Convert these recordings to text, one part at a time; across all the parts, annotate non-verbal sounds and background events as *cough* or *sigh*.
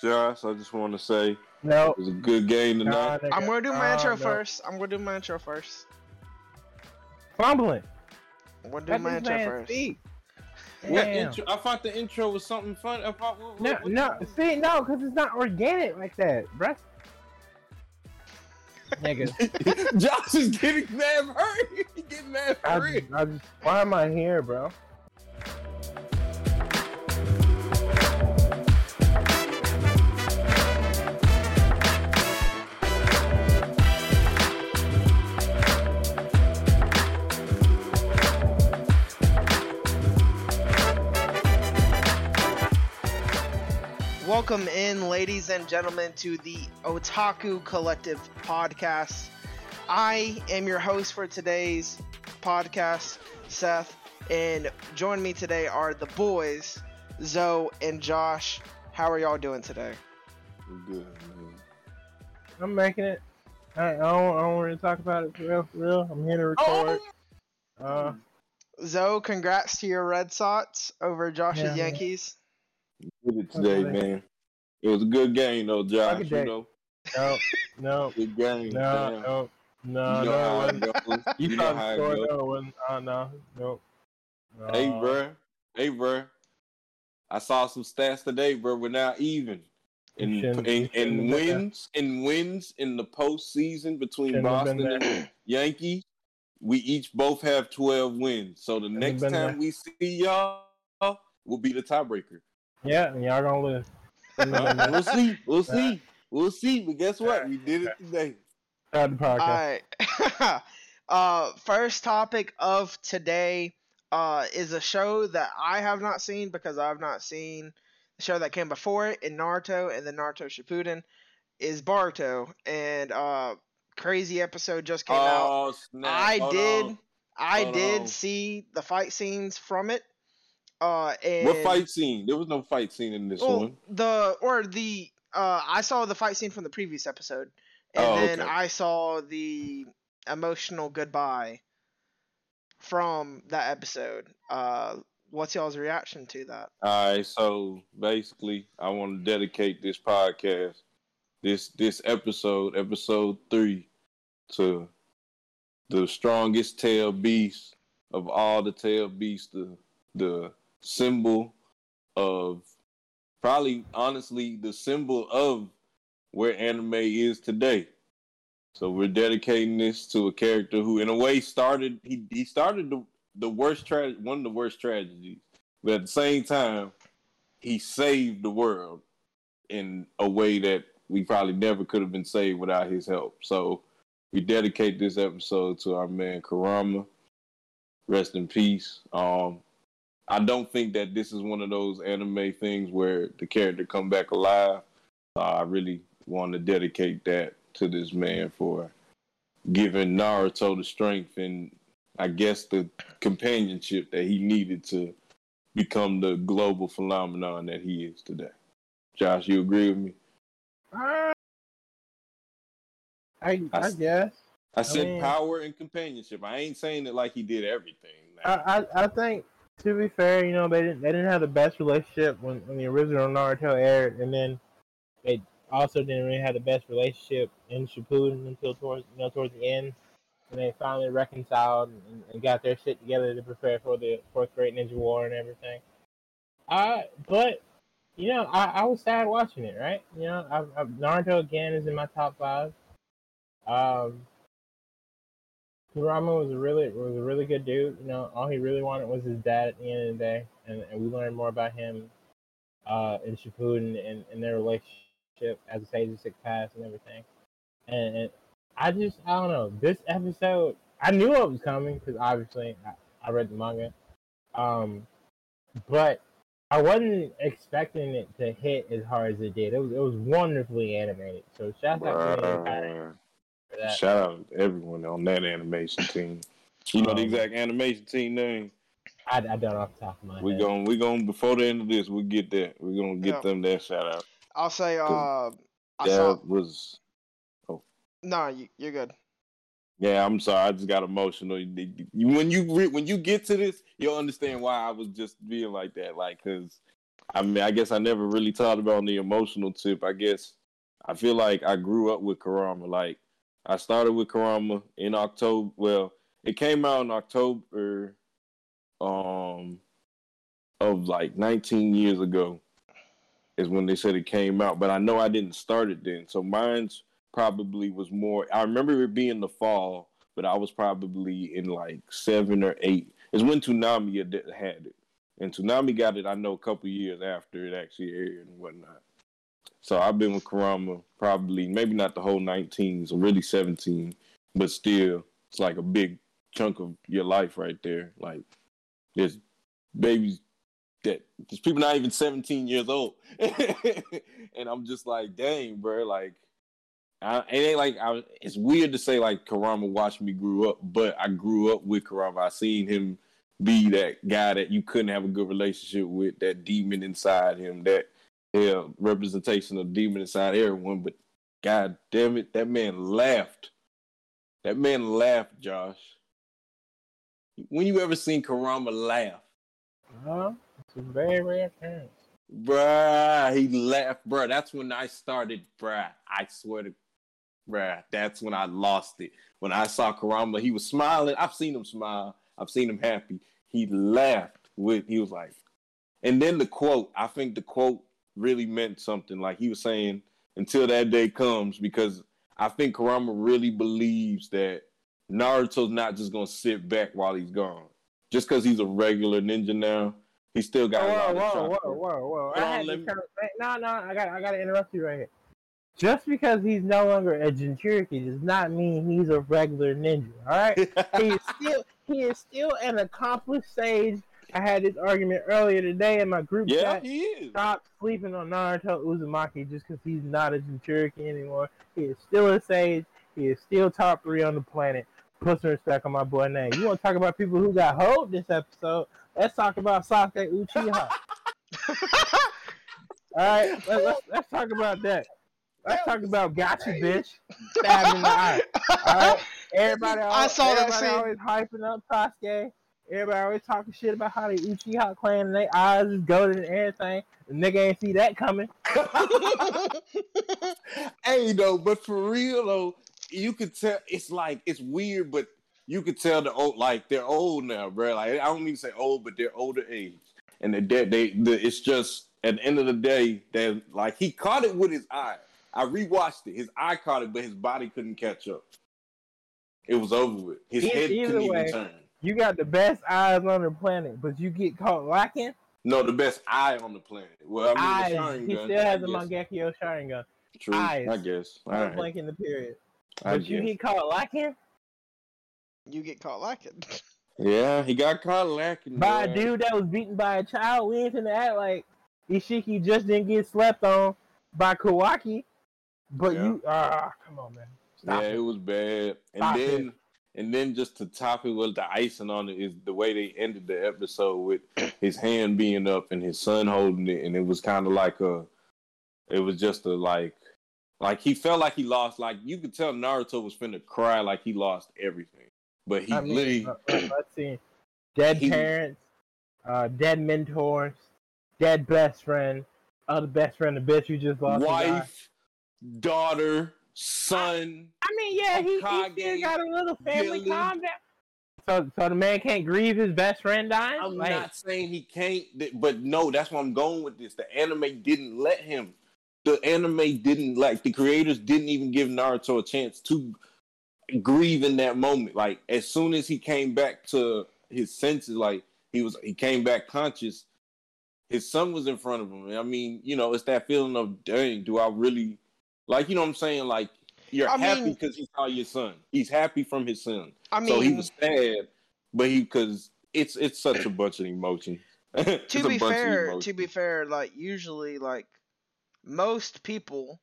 Josh. I just want to say No, it was a good game tonight. nigga. I'm gonna do my Uh, intro no. first. I'm gonna do my intro first. Fumbling. I'm gonna do Let my intro first. speak. What intro? I thought the intro was something fun. I thought, what, No, what, what- no, see, no, because it's not organic like that, bruh. Nigga, *laughs* *laughs* Josh is getting mad hurt. *laughs* He getting mad I, real. I just, why am I here, bro? Welcome in, ladies and gentlemen, to the Otaku Collective podcast. I am your host for today's podcast, Seth, and join me today are the boys, Zoe and Josh. How are y'all doing today? We're good, man. I'm making it. I, I don't, I don't want to talk about it for real, for real. I'm here to record. Uh, Zoe, congrats to your Red Sox over Josh's Yeah. Yankees. Did it today, man. It was a good game, though, Josh. You know, no, no, *laughs* good game. no, man. no, no, you know no, how it goes. You, You know how the it score, goes. no, it wasn't. Uh, no, no. no. Hey, bruh. Hey, bruh. I saw some stats today, bro. We're now even. In, in, in wins in wins in the postseason between Shouldn't Boston and *clears throat* Yankees, we each both have twelve wins. So the have next time there. we see y'all, will be the tiebreaker. Yeah, and y'all gonna lose. Shouldn't have been there. we'll see. We'll see. We'll see. But guess what? We did it today. Start the podcast. Alright. *laughs* uh first topic of today uh is a show that I have not seen because I've not seen the show that came before it in Naruto and the Naruto Shippuden is Boruto and uh crazy episode just came out. Oh snap! I Hold did on. I Hold did on. see the fight scenes from it. Uh and What fight scene? There was no fight scene in this well, one. the or the uh I saw the fight scene from the previous episode. And Oh, then okay. I saw the emotional goodbye from that episode. Uh what's y'all's reaction to that? All right, so basically, I want to dedicate this podcast, this this episode, episode three, to the strongest tail beast of all the tail beasts, the the symbol of probably honestly the symbol of where anime is today. So we're dedicating this to a character who, in a way, started he he started the the worst tra- one of the worst tragedies, but at the same time, he saved the world in a way that we probably never could have been saved without his help. So we dedicate this episode to our man Kurama. Rest in peace. Um, I don't think that this is one of those anime things where the character come back alive. Uh, I really want to dedicate that to this man for giving Naruto the strength and I guess the companionship that he needed to become the global phenomenon that he is today. Josh, you agree with me? Uh, I, I I guess. I said mean- power and companionship. I ain't saying it like he did everything. I, I, I think to be fair, you know, they didn't they didn't have the best relationship when, when the original Naruto aired, and then they also didn't really have the best relationship in Shippuden until towards you know towards the end, and they finally reconciled and, and got their shit together to prepare for the fourth Great Ninja War and everything. I but you know I, I was sad watching it, right? You know, I, I, Naruto again is in my top five. Um, Kurama was a really was a really good dude. You know, all he really wanted was his dad at the end of the day, and, and we learned more about him uh, in Shippuden and, and their relationship as the stages took past and everything. And, and I just I don't know this episode. I knew it was coming because obviously I, I read the manga, um, but I wasn't expecting it to hit as hard as it did. It was it was wonderfully animated. So shout out to for that. Shout out to everyone on that animation team. You know the Um, exact animation team name. I, I don't off the top of my We head. going we going before the end of this. We'll get that. We're gonna get Yeah. them that shout out. I'll say uh I That saw was oh No, you, you're good. Yeah, I'm sorry. I just got emotional. You- you- When you re- when you get to this, you'll understand why I was just being like that. Like, cause I mean, I guess I never really thought about the emotional tip. I guess I feel like I grew up with Kurama. Like I started with Kurama in October. Well, it came out in October um of like 19 years ago is when they said it came out, but I know I didn't start it then. So mine's probably was more I remember it being the fall, but I was probably in like 7 or 8. It's when Toonami had it. And Toonami got it I know a couple years after it actually aired and whatnot. So I've been with Kurama probably maybe not the whole 19, so really 17, but still it's like a big chunk of your life right there. Like there's babies that there's people not even 17 years old, *laughs* and I'm just like, dang, bro, like. I, it ain't like I. It's weird to say like Kurama watched me grew up, but I grew up with Kurama. I seen him be that guy that you couldn't have a good relationship with, that demon inside him, that yeah, representation of demon inside everyone. But god damn it, that man laughed. That man laughed, Josh. When you ever seen Kurama laugh? Huh? it's a very rare occurrence. Bruh, he laughed, bruh. That's when I started, bruh. I swear to, bruh, that's when I lost it. When I saw Kurama, he was smiling. I've seen him smile. I've seen him happy. He laughed with. He was like, and then the quote. I think the quote really meant something. Like he was saying, until that day comes, because I think Kurama really believes that Naruto's not just gonna sit back while he's gone. Just because he's a regular ninja now, he still got. Whoa, whoa, whoa, whoa, whoa, whoa! I had no, no, I got, I got to interrupt you right here. Just because he's no longer a Jinchuriki does not mean he's a regular ninja. All right, *laughs* he is still, he is still an accomplished sage. I had this argument earlier today in my group yeah, chat. he is. Stop sleeping on Naruto Uzumaki just because he's not a Jinchuriki anymore. He is still a sage. He is still top three on the planet put some respect on my boy name. You want to talk about people who got hold this episode? Let's talk about Sasuke Uchiha. *laughs* All right, let, let's let's talk about that. Let's talk about gotcha, bitch. Stab in the eye. *laughs* All right, everybody. I saw that everybody scene. always hyping up Sasuke. Everybody always talking shit about how the Uchiha clan and they eyes is golden and everything. The nigga ain't see that coming. *laughs* *laughs* hey, though, but for real though, you could tell it's like it's weird, but you could tell the old like they're old now, bro. Like I don't mean to say old, but they're older age, and they're dead. They, the, it's just at the end of the day, they like he caught it with his eye. I rewatched it. His eye caught it, but his body couldn't catch up. It was over with. His head couldn't way. even turn. You got the best eyes on the planet, but you get caught lacking. No, the best eye on the planet. Well, I mean, the eyes. He Sharingan, still has I a guess. Mangekyo Sharingan. True, eyes. I guess. All Point right. blank in the period. I But you guess. get caught lacking you get caught lacking. *laughs* Yeah, he got caught lacking. by a dude that was beaten by a child. We ain't finna act like Isshiki just didn't get slept on by Kawaki. But Yeah. you, ah, come on, man. Stop yeah, it. it was bad. And Stop then and then just to top it with the icing on it is the way they ended the episode with *clears throat* his hand being up and his son holding it, and it was kind of like a, it was just a like, like he felt like he lost. Like you could tell Naruto was finna cry, like he lost everything, but he I mean, literally, uh, uh, let's see. Dead *clears throat* He- parents, uh, dead mentors, dead best friend, other best friend, the bitch you just lost. wife, daughter, son. I mean, yeah, he, he still got a little family Billy. So, so the man can't grieve his best friend dying. I'm Like, not saying he can't, but no, that's where I'm going with this. The anime didn't let him. The anime didn't like the creators didn't even give Naruto a chance to grieve in that moment. Like as soon as he came back to his senses, like he was, he came back conscious. His son was in front of him. I mean, you know, it's that feeling of, dang, do I really, like, you know what I'm saying? Like you're I happy because he saw your son. He's happy from his son I mean, so he was sad, but he because it's it's such a bunch of emotion. *laughs* To be fair, to be fair, like usually, like most people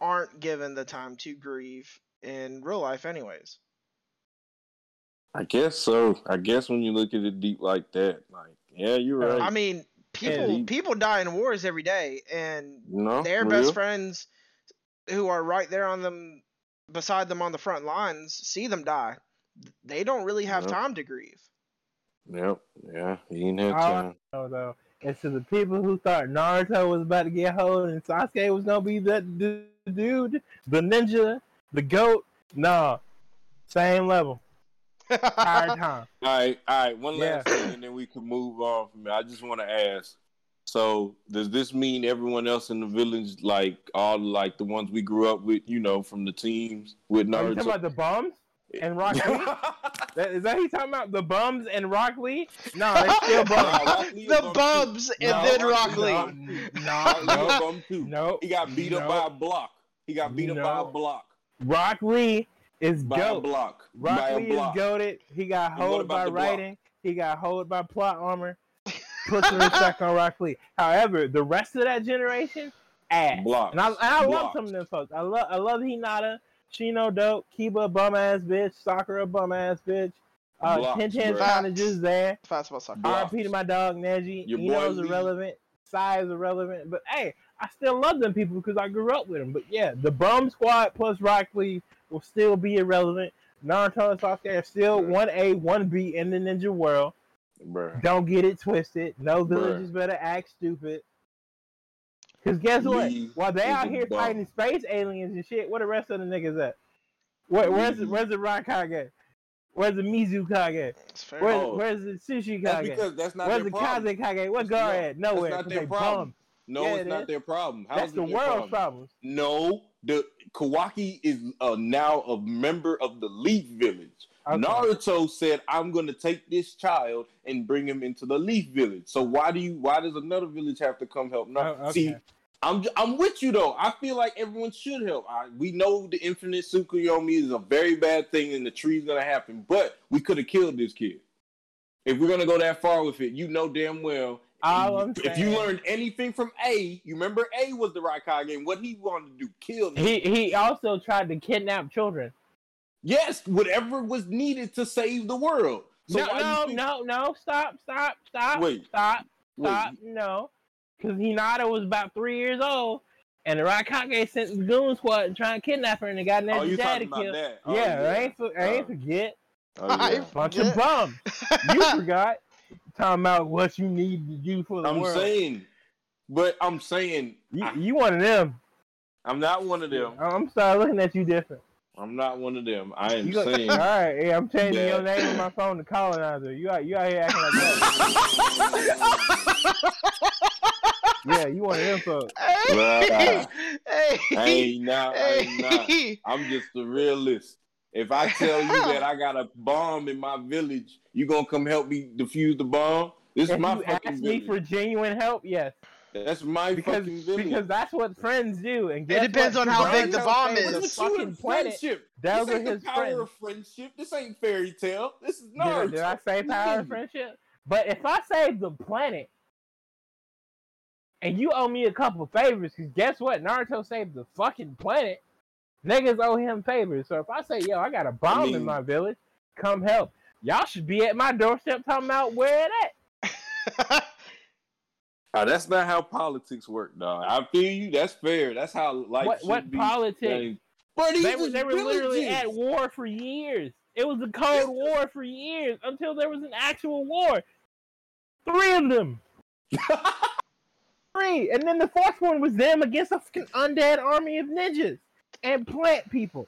aren't given the time to grieve in real life, anyways. I guess so. I guess when you look at it deep like that, like yeah, you're uh, right. I mean, people he- people die in wars every day, and no, their real? best friends who are right there on them beside them on the front lines see them die. They don't really have Yep. time to grieve. Yep, yeah, he didn't have Oh, time. know, though. and to the people who thought Naruto was about to get hold and Sasuke was gonna be the, the dude, the ninja, the goat. No, same level. *laughs* Entire time. All right, all right. One last Yeah. thing, and then we can move on from it. I just want to ask. So, does this mean everyone else in the village, like all like the ones we grew up with, you know, from the teams with Are you talking about the bums and Rock Lee? *laughs* That- Is that he talking about the bums and Rock Lee? No, it's *laughs* still bums. Rock the bum Bubs and Nah, then Rock Rock Lee. No, Rock no, no, bum too. no. He got beat up by a block. He got beat up by a block. Rock Lee is By a goat. block. by Rock a Lee is block. goaded. He got And hold by the block? writing. He got hold by plot armor. Put some respect on Rock Lee. However, the rest of that generation, ass. Blocks. And I, and I love some of them folks. I love I love Hinata, Shino dope, Kiba bum ass bitch, Sakura bum ass bitch. Uh, Blocks, Ten bro. kind of just there. Fast about soccer. Blocks. RP to my dog Neji. Your boy Ino's Lee. irrelevant. Sai is irrelevant. But hey, I still love them people because I grew up with them. But yeah, the Bum Squad plus Rock Lee will still be irrelevant. Naruto and Sasuke are still one A, one B in the ninja world. Bruh. Don't get it twisted. No Bruh. villages better act stupid. Cause guess what? Lee While they out here bum. fighting space aliens and shit, where the rest of the niggas at? Where, where's the, Lee. where's the Raikage? Where's the Mizukage? It's fair. Where's, Oh. where's the Sushi That's Kage? because that's not Where's their the problem. Kaze Kage? What No, guard at? Nowhere. not 'cause their problem. bum. No, Yeah, it's it not is. their problem. How's That's it the their world's problem? problems. No, the Kawaki is uh, now a member of the Leaf Village. Okay. Naruto said, "I'm going to take this child and bring him into the Leaf Village." So why do you? Why does another village have to come help? No, Oh, okay. see, I'm I'm with you though. I feel like everyone should help. I, we know the infinite Tsukuyomi is a very bad thing, and the tree's gonna happen. But we could have killed this kid. If we're gonna go that far with it, you know damn well. All if you learned anything from A, you remember A was the Raikage, and what he wanted to do, kill. them. He he also tried to kidnap children. Yes, whatever was needed to save the world. So no, why do you no, think- no, no! Stop, stop, stop! Wait, stop, wait. stop! No, because Hinata was about three years old, and the Raikage sent the goon squad and trying to kidnap her, and they got Oh, Neji's you dad to talking about kill. that? Oh, yeah, I ain't, for, I ain't Oh. forget. Oh, *laughs* yeah. Bunch Yeah. of bums. *laughs* You forgot. Talking about what you need to do for the I'm world. saying, but I'm saying, you, I, you one of them. I'm not one of them. I'm sorry, looking at you different. I'm not one of them. I am You go, saying. all right, yeah, I'm changing that- your name on my phone to colonizer. You out, you out here acting like that. *laughs* yeah, you want of them folks. Hey, Bruh. I hey, ain't not. I ain't not. hey. I'm just a realist. If I tell you that I got a bomb in my village, you gonna come help me defuse the bomb? This is If my you fucking ask village. me for genuine help, yes, That's my because fucking village. because that's what friends do. And it depends what? on how Brian big the bomb saved is. the What's with you fucking and planet. friendship? Those this are ain't his the power friends. of friendship. This ain't fairy tale. This is Did, I- Naruto. did I say power of friendship? But if I save the planet, and you owe me a couple favors, because guess what? Naruto saved the fucking planet. Niggas owe him favors. So if I say, yo, I got a bomb in mean- my village, come help. Y'all should be at my doorstep talking about where it at. *laughs* Ah, that's not how politics work, dog. I feel you. That's fair. That's how life what should what be. politics? done. But these They were they were literally at war for years. It was a cold war for years until there was an actual war. Three of them. *laughs* Three. And then the fourth one was them against a fucking undead army of ninjas and plant people.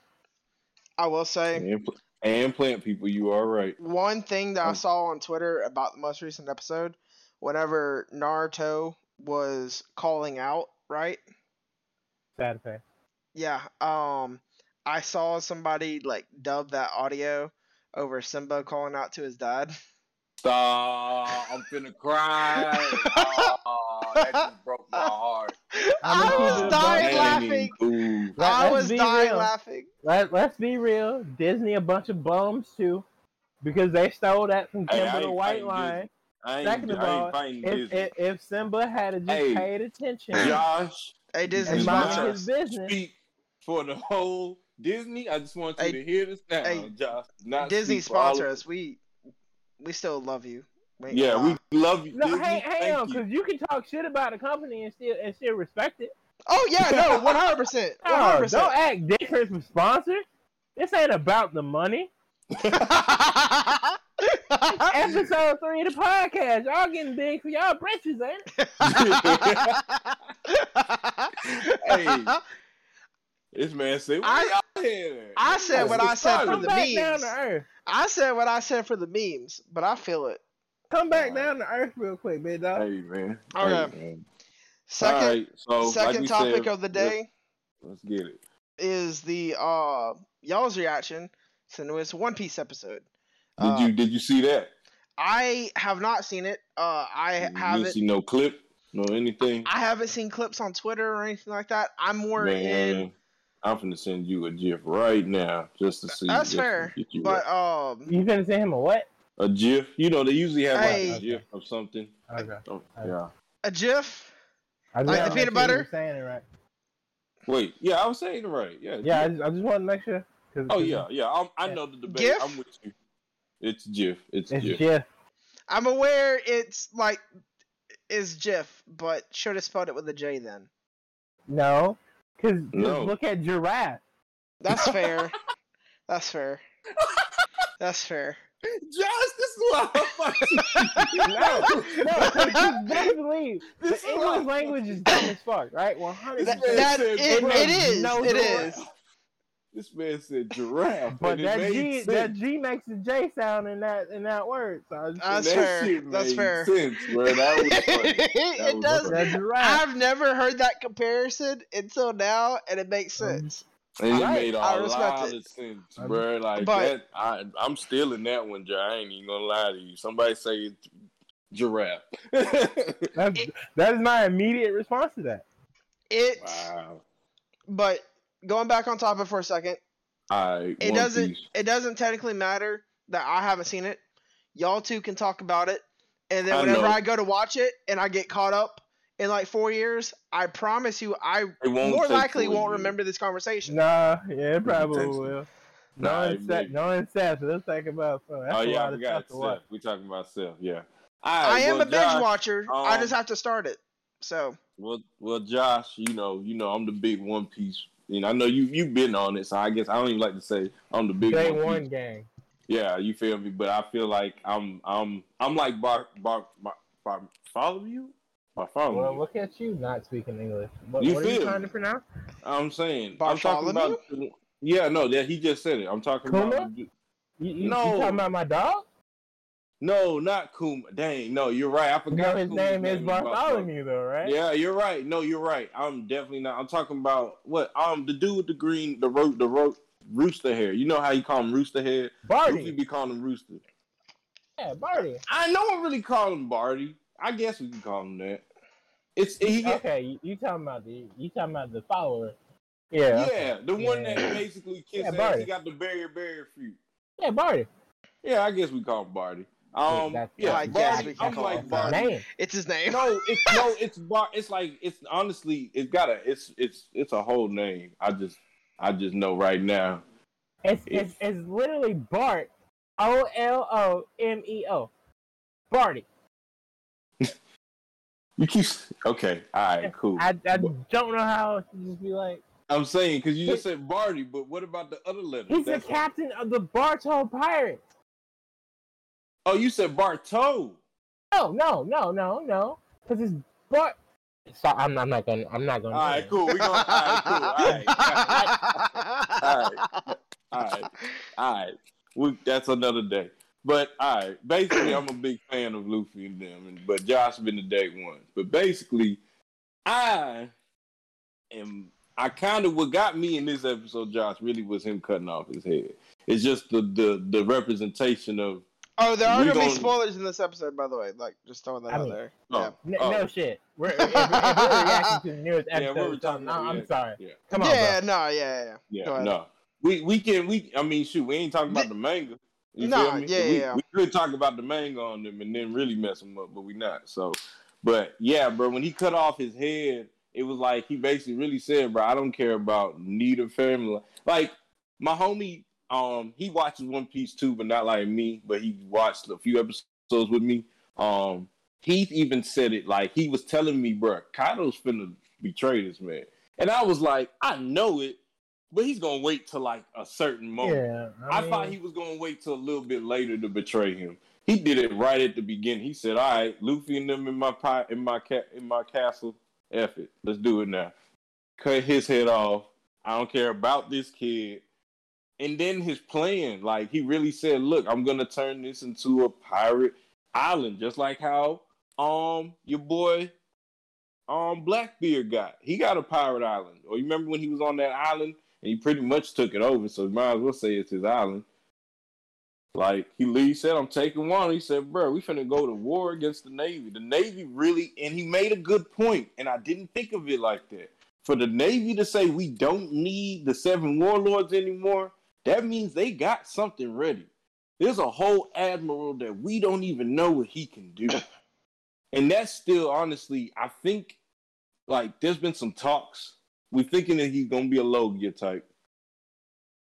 I will say and, and plant people. You are right. one thing that I Um, saw on Twitter about the most recent episode, whenever Naruto was calling out, right? Sad face. Yeah. Um, I saw somebody like dub that audio over Simba calling out to his dad. Stop. I'm finna cry. oh, that just broke my heart. I'm I was keep dying laughing. Ooh. Let- I let's was be dying real. laughing. Let, let's be real. Disney a bunch of bums too. Because they stole that from Hey, the White fighting Line. I ain't, Second of I all, ain't fighting If, if, if Simba had just Hey. paid attention Josh, Hey, Disney and Disney minded his business, speak for the whole Disney. I just want you Hey, to hear this now, hey, Josh. Not Disney speak for all sponsor us. We we still love you. We ain't Yeah, gonna we love you. No, Disney. hang, hang um, on, because you can talk shit about a company and still and still respect it. Oh yeah, no, *laughs* one hundred percent, one hundred Oh, don't act different from sponsors. This ain't about the money. *laughs* *laughs* *laughs* Episode three of the podcast. Y'all getting big for y'all britches, ain't it? *laughs* Hey. this man said, "Where I- y'all here?" I said what I said for Come the back down memes. to earth. I said what I said for the memes, but I feel it. Come back down to earth real quick, big dog. Hey man. Okay. Hey, man. Second, All right, so second we topic said, of the day Let's, let's get it. is the uh y'all's reaction to the newest One Piece episode. Did Uh, you did you see that? I have not seen it. Uh, I You didn't haven't. see no clip, no anything. I haven't seen clips on Twitter or anything like that. I'm more in. Man, I'm gonna send you a GIF right now just to see. That's fair, you But right. um, You finna send him a what? a GIF, you know, they usually have like a GIF of something. Okay. Oh, Okay. yeah. a GIF. I Like the make peanut sure you butter? Saying it right. Wait, yeah, I was saying it right. Yeah. Yeah, I just, I just want to make sure. 'cause- Oh 'cause yeah, yeah. I'm, I Yeah. know the debate. GIF? I'm with you. It's GIF. It's, It's GIF. GIF. I'm aware it's like is GIF, but should have spelled it with a J then. No, because No. look at giraffe. That's *laughs* fair. That's fair. That's fair. Josh, this is what I'm *laughs* No, no, because you best believe the This is English language is dumb as fuck, right? One hundred That, that it, it is. No it giraffe. is. This man said giraffe. But that G, sense. that G makes the J sound in that in that word. So I just That's that fair. That's fair. Sense, bro. That was *laughs* funny. That it was does. funny. giraffe. I've never heard that comparison until now, and it makes Um, sense. And it Right, made a I respect lot it. of sense, bro. Like But- that, I, I'm still in that one, Joe. I ain't even gonna lie to you. Somebody say giraffe. That's, that is my immediate response to that. It, wow. but going back on topic for a second, All right. it doesn't. Piece. It doesn't technically matter that I haven't seen it. Y'all two can talk about it, and then I whenever know. I go to watch it and I get caught up in like four years, I promise you, I won't more likely won't years. remember this conversation. Nah, yeah, it probably Text me. will. No it incest, may- no incest. Let's talk about so that's oh a yeah, I lot of forgot stuff to Seth. watch. We talking about Seth. Yeah. I am well, a binge Josh, watcher. I um, just have to start it. So Well, well, Josh, you know, you know, I'm the big One Piece. You know, I know you you've been on it, so I guess I don't even like to say I'm the big Day One one gang. Yeah, you feel me? But I feel like I'm I'm I'm like Bar Bar, Bar, Bar follow you. Bartholomew. Well, look at you not speaking English. What, You what are you trying me? to pronounce? I'm saying I'm talking Bartholomew? about. Yeah, no, that he just said it. I'm talking Kuma? about. You, you, No. you talking about my dog? No, not Kuma. Dang, no, you're right. I forgot know his Kuma's name is Bartholomew. Though, right? Yeah, you're right. No, you're right. I'm definitely not. I'm talking about what? Um, the dude with the green, the ro- the ro- rooster hair. You know how you call him rooster head? Luffy Barty. be calling him rooster. Yeah, Barty. I no one really call him Barty. I guess we can call him that. It's he. Okay, you, you talking about the you talking about the follower? Yeah. Yeah, the one Yeah. that basically kiss Yeah, ass. He got the barrier barrier fruit. Yeah, Barty. Yeah, I guess we call him Barty. Um, that's- yeah, I guess we can I'm call like him That's his Barty. name. it's his name. No, it's *laughs* no, it's Bar. It's like it's honestly, it's got a, it's it's it's a whole name. I just, I just know right now. It's, If- it's it's literally Bart. O L O M E O. Barty. *laughs* You keep okay. All right, cool. I, I don't know how else to just be like. I'm saying because you just said Barty, but what about the other letters? He's the That's- captain of the Bartow Pirates. Oh, you said Bartow. No, no, no, no, no. Because it's Bart. So I'm, I'm not gonna. I'm not gonna. All right, cool. We going. All right, cool. All right, all right, all right, all right. We, that's another day. But all right, basically, I'm a big fan of Luffy and them, and, but Josh been the day one. But basically, I am. I kind of what got me in this episode, Josh, really was him cutting off his head. It's just the the the representation of Oh, there are We gonna be spoilers in this episode, by the way. Like, just throwing that I out mean- there. oh, Yeah. No, oh, no shit. We're, if, if we're reacting to the newest episode. Yeah, episode, we're so talking no, about I'm react- sorry. yeah. Come on, yeah, bro. no, yeah, yeah. Yeah, no. We we can we I mean shoot, we ain't talking about the manga. You Nah, feel me? yeah, we, yeah. we could talk about the manga on them and then really mess them up, but we not. So but yeah, bro, when he cut off his head, it was like he basically really said, bro, I don't care about neither family. Like my homie, um, he watches One Piece too, but not like me, but he watched a few episodes with me. Um, he even said it like he was telling me, bro, Kaido's finna betray this man. And I was like, I know it, but he's gonna wait till like a certain moment. Yeah, I, I, thought he was gonna wait till a little bit later to betray him. he did it right at the beginning. He said, "All right, Luffy and them in my pie in my cat in my castle. F it, let's do it now." Cut his head off. I don't care about this kid. And then his plan, like he really said, "Look, I'm gonna turn this into a pirate island, just like how um your boy um Blackbeard got. He got a pirate island. Or you remember when he was on that island and he pretty much took it over, so you might as well say it's his island. Like he, he said, I'm taking one. He said, bro, we finna go to war against the Navy. The Navy really, and he made a good point, and I didn't think of it like that. For the Navy to say we don't need the seven warlords anymore, that means they got something ready. There's a whole admiral that we don't even know what he can do. *clears throat* And that's still honestly, I think like there's been some talks. We're thinking that he's gonna be a Logia type.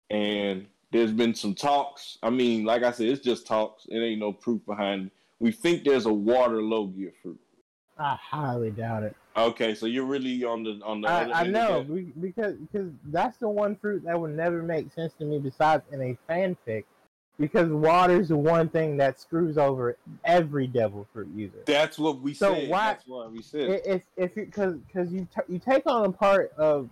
And there's been some talks. I mean, like I said, it's just talks. It ain't no proof behind it. We think there's a water Logia fruit. I highly doubt it. Okay, so you're really on the on the. I, I know because because that's the one fruit that would never make sense to me besides in a fanfic, because water's the one thing that screws over every devil fruit user. That's what we So said. why- That's what we said. if if because because you t- you take on a part of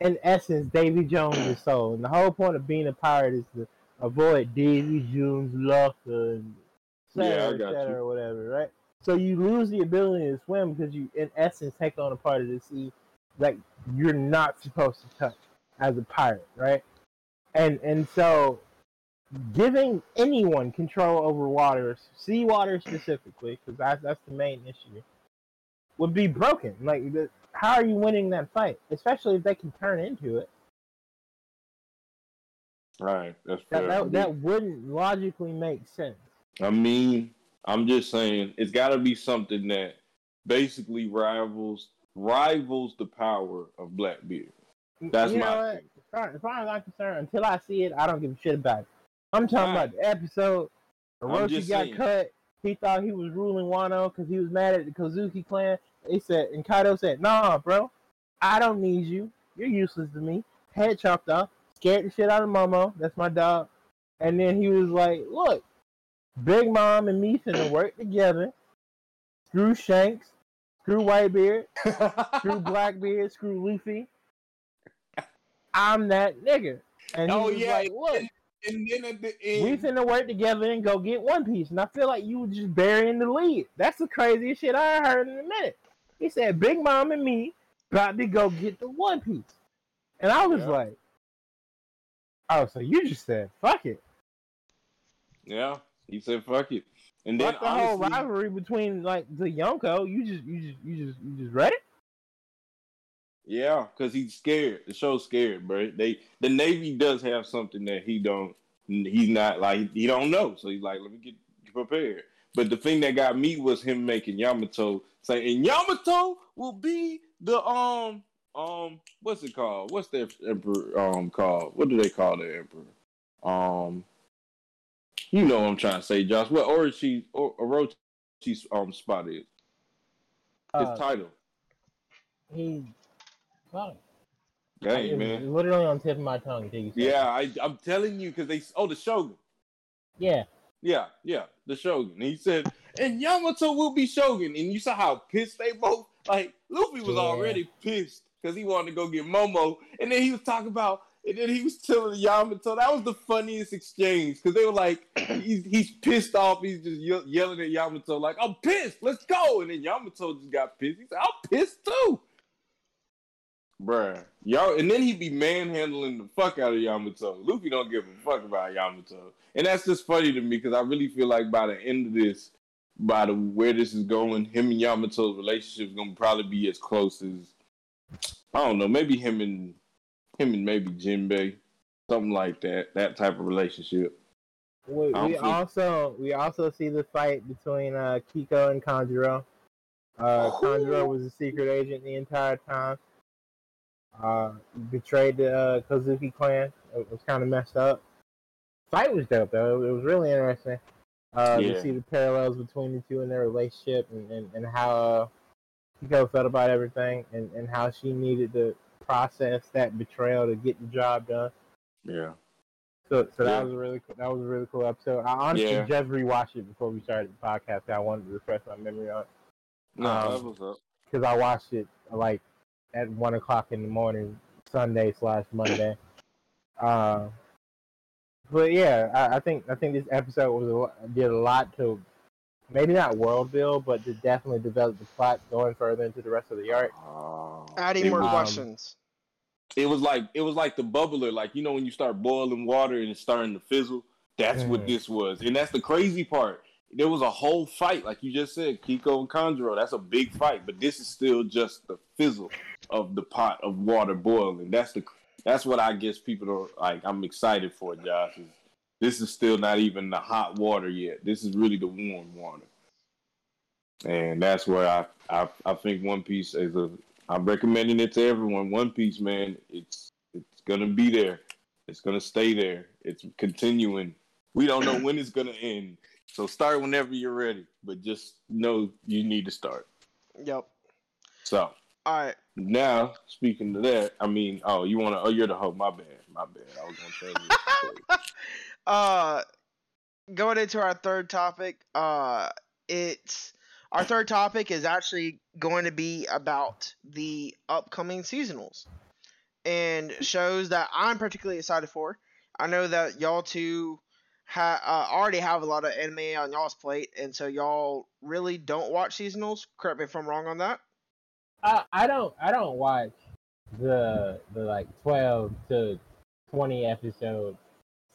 in essence Davy Jones' soul, and the whole point of being a pirate is to avoid Davy Jones' luck and Yeah, I got you. or whatever, right? So you lose the ability to swim because you, in essence, take on a part of the sea that you're not supposed to touch as a pirate, right? And and so giving anyone control over water, seawater specifically, because that's that's the main issue, would be broken. Like, the, how are you winning that fight? Especially if they can turn into it. right, that's That fair. that, that wouldn't logically make sense. I mean, I'm just saying it's got to be something that basically rivals rivals the power of Blackbeard. That's you my what? As far, as I'm concerned, until I see it, I don't give a shit about it. I'm talking Right. about the episode. Orochi got saying. cut. He thought he was ruling Wano because he was mad at the Kozuki clan. They said, and Kaido said, "Nah, bro, I don't need you. You're useless to me." Head chopped off. Scared the shit out of Momo. That's my dog. And then he was like, "Look, Big Mom and me finna work together. Screw Shanks. Screw Whitebeard. Screw *laughs* Blackbeard. Screw Luffy. I'm that nigga." And he Oh, was yeah, like, "Look." and then at the end, We finna work together and go get One Piece. And I feel like you were just burying the lead. That's the craziest shit I heard in a minute. He said, Big Mom and me about to go get the One Piece. And I was Yeah. like, oh, so you just said, fuck it. yeah, he said, "Fuck it." And then Fuck the whole rivalry between like the Yonko. You just, you just, you just, you just read it? Yeah, because he's scared. The show's scared, bro. They the Navy does have something that he don't. He's not like he don't know. So he's like, let me get prepared. But the thing that got me was him making Yamato say, and Yamato will be the um um what's it called? What's the emperor um called? What do they call the emperor? Um, you know what I'm trying to say, Josh. What Orochi or Orochi's um spot is his Uh, title. he, fuck. Dang man. literally on the tip of my tongue. until you. Yeah, I, I'm telling you because they. Oh, the Shogun. Yeah. Yeah, yeah, the Shogun. He said, and Yamato will be Shogun. And you saw how pissed they both. Like Luffy was Yeah. already pissed because he wanted to go get Momo, and then he was talking about. And then he was telling Yamato that was the funniest exchange because they were like, *clears throat* he's, he's pissed off. He's just ye- yelling at Yamato like, "I'm pissed. Let's go!" And then Yamato just got pissed. He said, "I'm pissed too." Bruh, y'all, and then he'd be manhandling the fuck out of Yamato. Luffy don't give a fuck about Yamato, and that's just funny to me because I really feel like by the end of this, by the where this is going, him and Yamato's relationship is gonna probably be as close as I don't know, maybe him and him and maybe Jinbei, something like that, that type of relationship. We, we think- also we also see the fight between uh, Kiku and Kanjuro. Uh, Kanjuro was a secret agent the entire time. Uh, betrayed the uh, Kozuki clan. It was kind of messed up. Fight was dope though. It was really interesting. Uh, Yeah. To see the parallels between the two and their relationship and, and, and how uh, Kiku felt about everything and, and how she needed to process that betrayal to get the job done. Yeah. So, so Yeah. that was a really cool, that was a really cool episode. I honestly Yeah. just rewatched it before we started the podcast. I wanted to refresh my memory on it No, Um, was up. because I watched it like at one o'clock in the morning, Sunday slash Monday. *coughs* Uh, but yeah, I, I think I think this episode was a, did a lot to maybe not world build, but to definitely develop the plot going further into the rest of the arc. Oh, Adding it more was- Um, questions. It was like it was like the bubbler, like you know when you start boiling water and it's starting to fizzle. That's what Mhm. this was, and that's the crazy part. There was a whole fight, like you just said, Kiku and Kanjuro. That's a big fight, but this is still just the fizzle of the pot of water boiling. That's the that's what I guess people are like. I'm excited for, Josh. Is this is still not even the hot water yet. This is really the warm water, and that's where I I, I think One Piece is a. I'm recommending it to everyone. One Piece, man, it's it's gonna be there. It's gonna stay there. It's continuing. We don't know when it's gonna end. So start whenever you're ready, but just know you need to start. Yep. So All right. now, speaking to that, I mean, oh, you want to? Oh, you're the host. My bad. My bad. I was gonna change *laughs* it. Uh going into our third topic uh it's our third topic is actually going to be about the upcoming seasonals and shows that i'm particularly excited for. I know that y'all two ha- uh, already have a lot of anime on y'all's plate and so y'all really don't watch seasonals. Correct me if i'm wrong on that. I, I don't I don't watch the the like twelve to twenty episode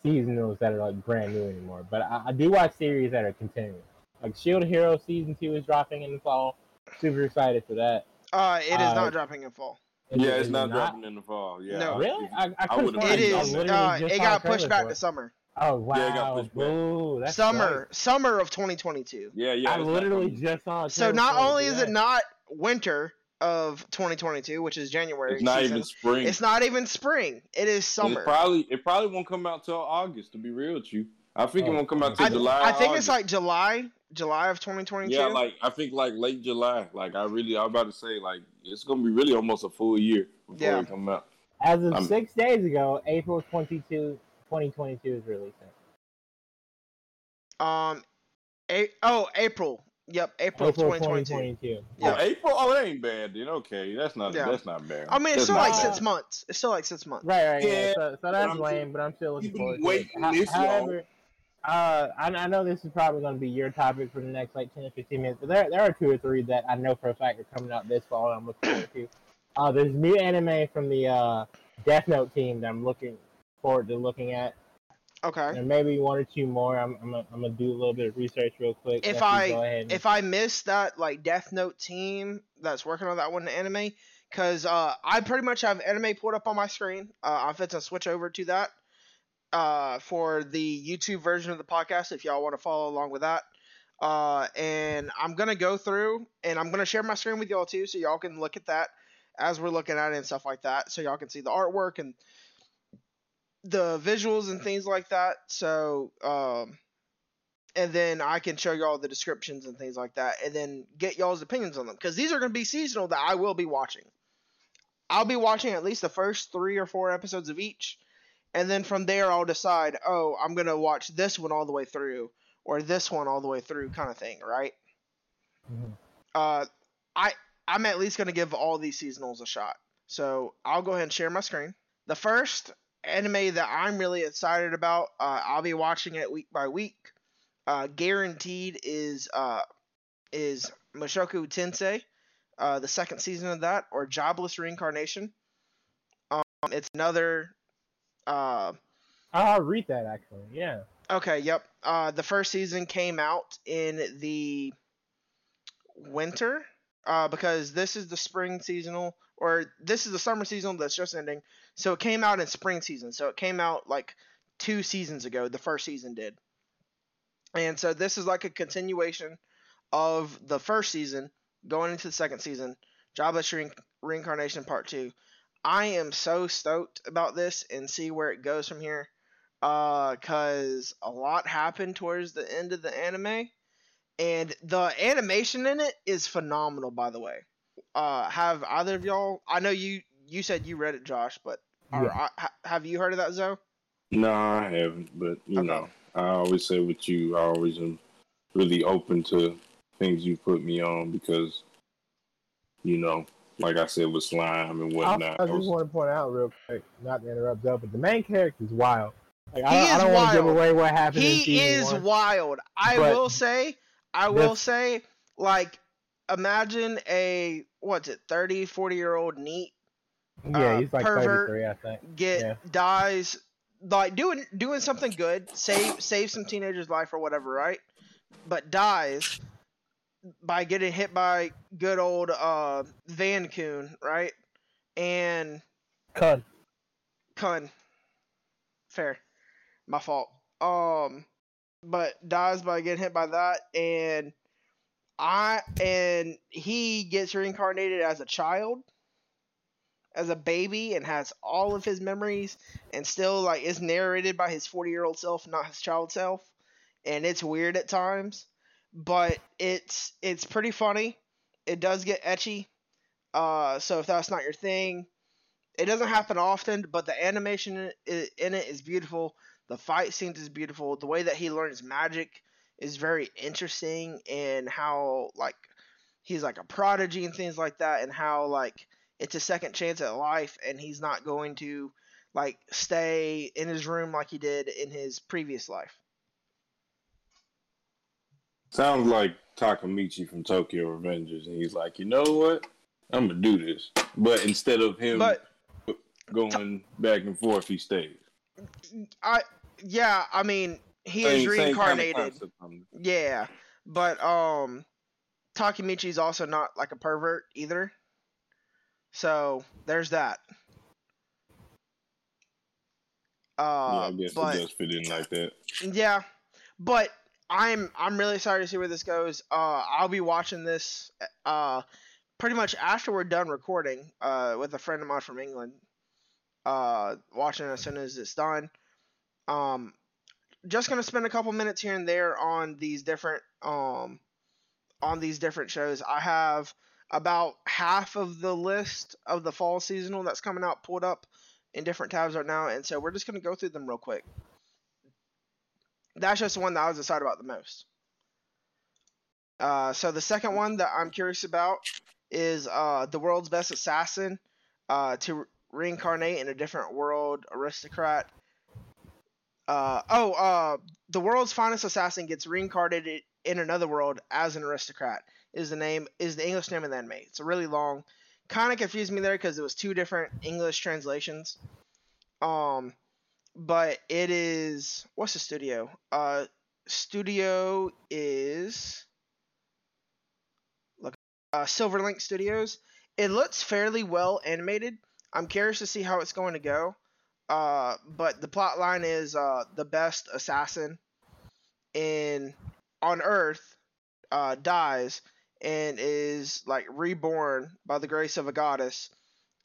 seasonals that are like brand new anymore. But I, I do watch series that are continuing. Like Shield Hero season two is dropping in the fall. Super excited for that. uh it is Uh, not dropping in fall Is yeah, it- it's is it not dropping in the fall. Yeah, No. Really? I, I, I could've would've it been I is on literally uh it got pushed back to summer Oh wow! Yeah, it got pushed back. Boo, that's summer summer of 2022 Yeah, yeah. I literally just saw. So not only is it not winter of 2022, which is January, It's not season, even spring. it's not even spring. It is summer. It probably it probably won't come out till August. To be real with you, I think it Oh, won't come out till I, July. I think August. it's like July, July of 2022. Yeah, like I think like late July. Like I really, I was about to say like it's gonna be really almost a full year before Yeah. it come out. As of I'm- six days ago, April 22, 2022 is releasing. um, a- oh April. Yep, April, April 2022. 2022. Yeah. Oh, April. Oh, that ain't bad. Then okay, that's not Yeah. that's not bad. I mean, it's That's still like bad. six months. It's still like six months. Right, right, yeah. Yeah, So, so that's I'm lame, but I'm still looking forward been to it. waiting Ho- this long. However, uh, I, I know this is probably going to be your topic for the next like 10 or 15 minutes, but there, there are two or three that I know for a fact are coming out this fall and I'm looking forward to. Uh, there's new anime from the uh, Death Note team that I'm looking forward to looking at, Okay. and maybe one or two more. I'm, I'm, gonna- I'm gonna do a little bit of research real quick. If I- and- If I miss that like Death Note team that's working on that one anime, because uh, I pretty much have anime pulled up on my screen. Uh, I'm fit to switch over to that uh, for the YouTube version of the podcast if y'all want to follow along with that. Uh, and I'm gonna go through and I'm gonna share my screen with y'all too, so y'all can look at that as we're looking at it and stuff like that, so y'all can see the artwork and the visuals and things like that. So, um, and then I can show y'all the descriptions and things like that, and then get y'all's opinions on them because these are gonna be seasonal that I will be watching. I'll be watching at least the first three or four episodes of each, and then from there I'll decide. Oh, I'm gonna watch this one all the way through, or this one all the way through, kind of thing, right? Mhm. Uh, I I'm at least gonna give all these seasonals a shot. So I'll go ahead and share my screen. The first anime that I'm really excited about, uh, I'll be watching it week by week. Uh, guaranteed is uh is Mushoku Tensei, uh, the second season of that, or Jobless Reincarnation. Um, it's another. Uh, I'll read that actually. Yeah. okay, yep. Uh, the first season came out in the winter, uh, because this is the spring seasonal, or this is the summer seasonal that's just ending. So it came out in spring season. So it came out like two seasons ago. The first season did. And so this is like a continuation of the first season going into the second season. Jobless Rein- Reincarnation Part 2. I am so stoked about this and see where it goes from here. Uh, cause a lot happened towards the end of the anime, and the animation in it is phenomenal. By the way, uh, have either of y'all? I know you you said you read it, Josh, but Yeah. uh, ha- have you heard of that, Zoe? No, I haven't. But you Okay. know, I always say with you, I always am really open to things you put me on because, you know, like I said with slime and whatnot. I I just was- want to point out real quick, not to interrupt Zoe, but the main character is wild. Like, I He don't, I is don't want to give wild. away what happened in He season is one. wild. I But will say, I will this- say, like, imagine a what's it, 30, 40 year old neat Yeah, uh, he's like pervert. 33, I think. get Yeah. dies like doing doing something good, save save some teenager's life or whatever, right? But dies by getting hit by good old uh Van Coon, right? And Cun. Kun. Fair. My fault. Um but dies by getting hit by that. And I and he gets reincarnated as a child as a baby and has all of his memories and still like is narrated by his 40 year old self not his child self. And it's weird at times but it's it's pretty funny. It does get etchy uh so if that's not your thing it doesn't happen often but the animation in it is beautiful the fight scenes is beautiful the way that he learns magic is very interesting and how like he's like a prodigy and things like that and how like it's a second chance at life and he's not going to like stay in his room like he did in his previous life Sounds like Takemichi from Tokyo Revengers, and he's like, you know what? I'm gonna do this. But instead of him but going back and forth, he stays. i yeah i mean he Same- is same kinda reincarnated um, yeah but um takemichi's also not like a pervert either so there's that yeah, uh I guess but it does fit in like that. Yeah, but I'm I'm really sorry to see where this goes. Uh, I'll be watching this uh pretty much after we're done recording uh with a friend of mine from England. Uh, watching as soon as it's done. Um, just gonna spend a couple minutes here and there on these different um on these different shows. I have about half of the list of the fall seasonal that's coming out pulled up in different tabs right now, and so we're just gonna go through them real quick that's just the one that I was excited about the most. Uh, so the second one that I'm curious about is uh, the world's best assassin uh, to re- reincarnate in a different world aristocrat. Uh, oh, uh, the world's finest assassin gets reincarnated in another world as an aristocrat. Is the name is the English name of the anime? It's a really long. Kind of confused me there because it was two different English translations. Um, but it is what's the studio? Uh, studio is look, uh, Silverlink Studios. It looks fairly well animated. I'm curious to see how it's going to go. Uh, but the plot line is uh the best assassin in on Earth uh dies and is like reborn by the grace of a goddess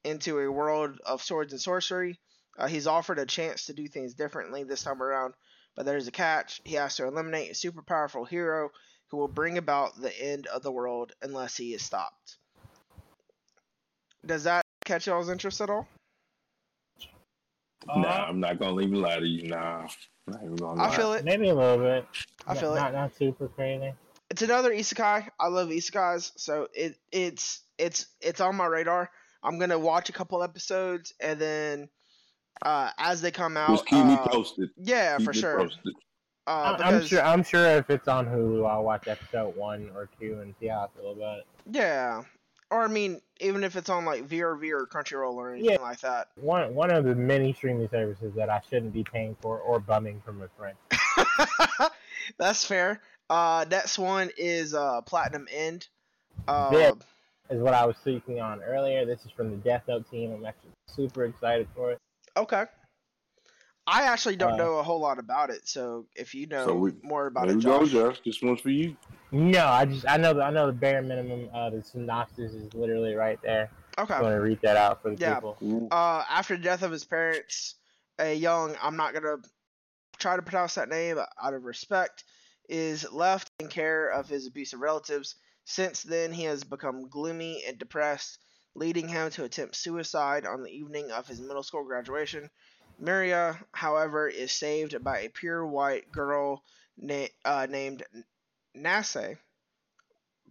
into a world of swords and sorcery. Uh, he's offered a chance to do things differently this time around, but there's a catch. He has to eliminate a super powerful hero who will bring about the end of the world unless he is stopped. Does that catch y'all's interest at all? Nah, Uh, I'm not gonna even lie to you. Nah, I'm not even gonna I lie. feel it. Maybe a little bit. I Not- feel it. Not, not super crazy. It's another isekai. I love isekais, so it it's it's it's on my radar. I'm gonna watch a couple episodes and then uh, as they come out, Just keep me uh, posted. yeah, Keep for sure. posted. Uh, I'm, I'm sure. I'm sure if it's on Hulu, I'll watch episode one or two and see how I feel about it. yeah, or I mean, even if it's on like VRV or Crunchyroll or anything Yeah. like that. One one of the many streaming services that I shouldn't be paying for or bumming from a friend. *laughs* That's fair. Uh, next one is uh Platinum End. Uh, Yeah. Is what I was speaking on earlier. This is from the Death Note team. I'm actually super excited for it. Okay. I actually don't Uh, know a whole lot about it, so if you know So we- more about There it, we go, Josh. Josh. This one's for you. No, I just I know the, I know the bare minimum. Uh, the synopsis is literally right there. Okay. I'm gonna read that out for the Yeah. people. Uh, after the death of his parents, a young, I'm not gonna try to pronounce that name out of respect, is left in care of his abusive relatives. Since then, he has become gloomy and depressed, leading him to attempt suicide on the evening of his middle school graduation. Mirai, however, is saved by a pure white girl na- uh, named Nase.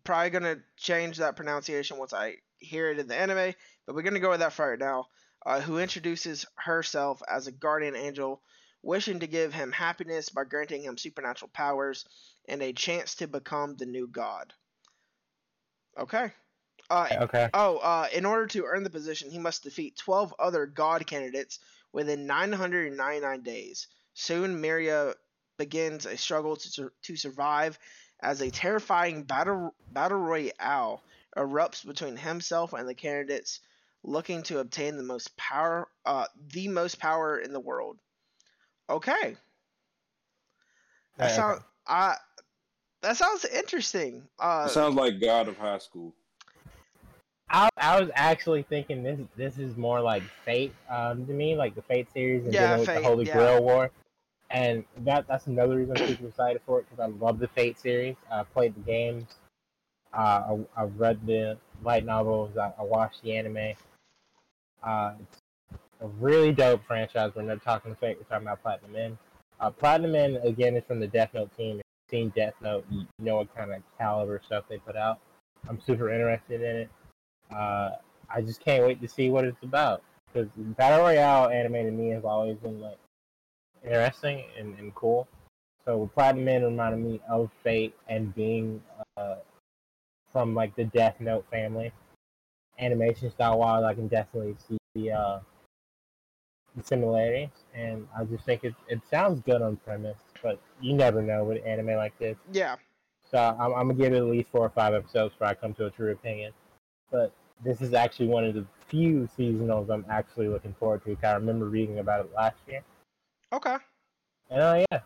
Probably gonna change that pronunciation once I hear it in the anime, but we're gonna go with that for right now. Uh, who introduces herself as a guardian angel, wishing to give him happiness by granting him supernatural powers and a chance to become the new god. Okay. Uh, Okay. Oh, uh, in order to earn the position, he must defeat 12 other god candidates within 999 days. Soon, Mirai begins a struggle to, to survive as a terrifying battle, battle royale erupts between himself and the candidates looking to obtain the most power uh, the most power in the world. Okay. That Okay. sounds uh, that sounds interesting. Uh, It sounds like God of High School. I, I was actually thinking this this is more like Fate um, to me, like the Fate series and Yeah, dealing with Fate, the Holy yeah. Grail War, and that that's another reason I'm super excited for it because I love the Fate series. I played the games, uh, I, I read the light novels, I, I watched the anime. Uh, it's a really dope franchise. We're not talking Fate, we're talking about Platinum End. Uh, Platinum End again is from the Death Note team. If you've seen Death Note, you know what kind of caliber stuff they put out. I'm super interested in it. Uh, I just can't wait to see what it's about. Because battle royale anime to me has always been like interesting and, and cool. So Platinum End reminded me of Fate and being uh, from like the Death Note family. Animation style wise, I can definitely see the uh, the similarities, and I just think it it sounds good on premise, but you never know with anime like this. yeah. So I'm, I'm gonna give it at least four or five episodes before I come to a true opinion. But this is actually one of the few seasonals I'm actually looking forward to. I remember reading about it last year, Okay. and oh yeah,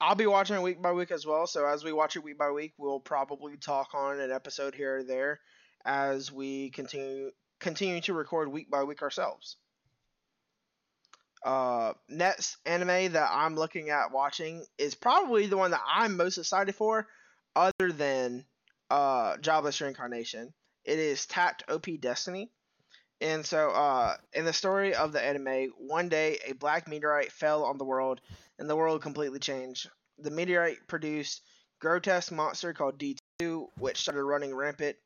I'll be watching it week by week as well. So as we watch it week by week, we'll probably talk on an episode here or there as we continue continue to record week by week ourselves. Uh, next anime that I'm looking at watching is probably the one that I'm most excited for, other than uh, Jobless Reincarnation. It is Takt Op Destiny. And so, uh, in the story of the anime, one day a black meteorite fell on the world and the world completely changed. The meteorite produced grotesque monster called D2, which started running rampant.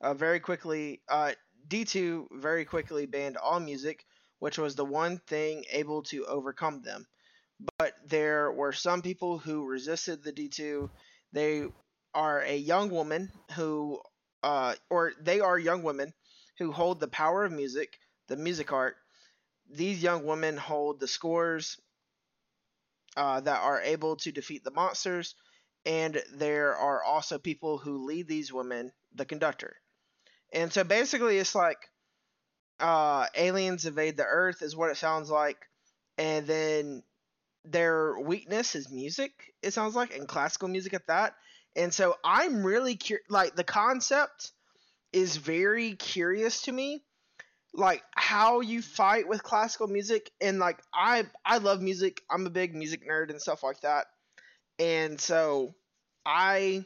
Uh, very quickly, uh, D2 very quickly banned all music, which was the one thing able to overcome them. But there were some people who resisted the D2. They are a young woman who, uh, or they are young women who hold the power of music, the music art. These young women hold the scores uh, that are able to defeat the monsters, and there are also people who lead these women, the conductor. And so basically, it's like uh, aliens invade the Earth, is what it sounds like, and then their weakness is music. It sounds like, and classical music at that. And so I'm really curious. Like the concept is very curious to me like how you fight with classical music and like I I love music. I'm a big music nerd and stuff like that. And so I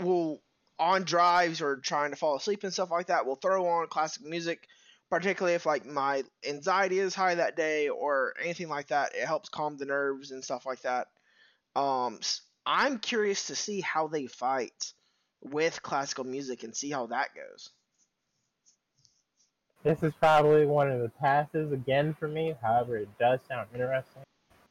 will on drives or trying to fall asleep and stuff like that will throw on classic music particularly if like my anxiety is high that day or anything like that it helps calm the nerves and stuff like that um i'm curious to see how they fight with classical music and see how that goes this is probably one of the passes again for me. However, it does sound interesting.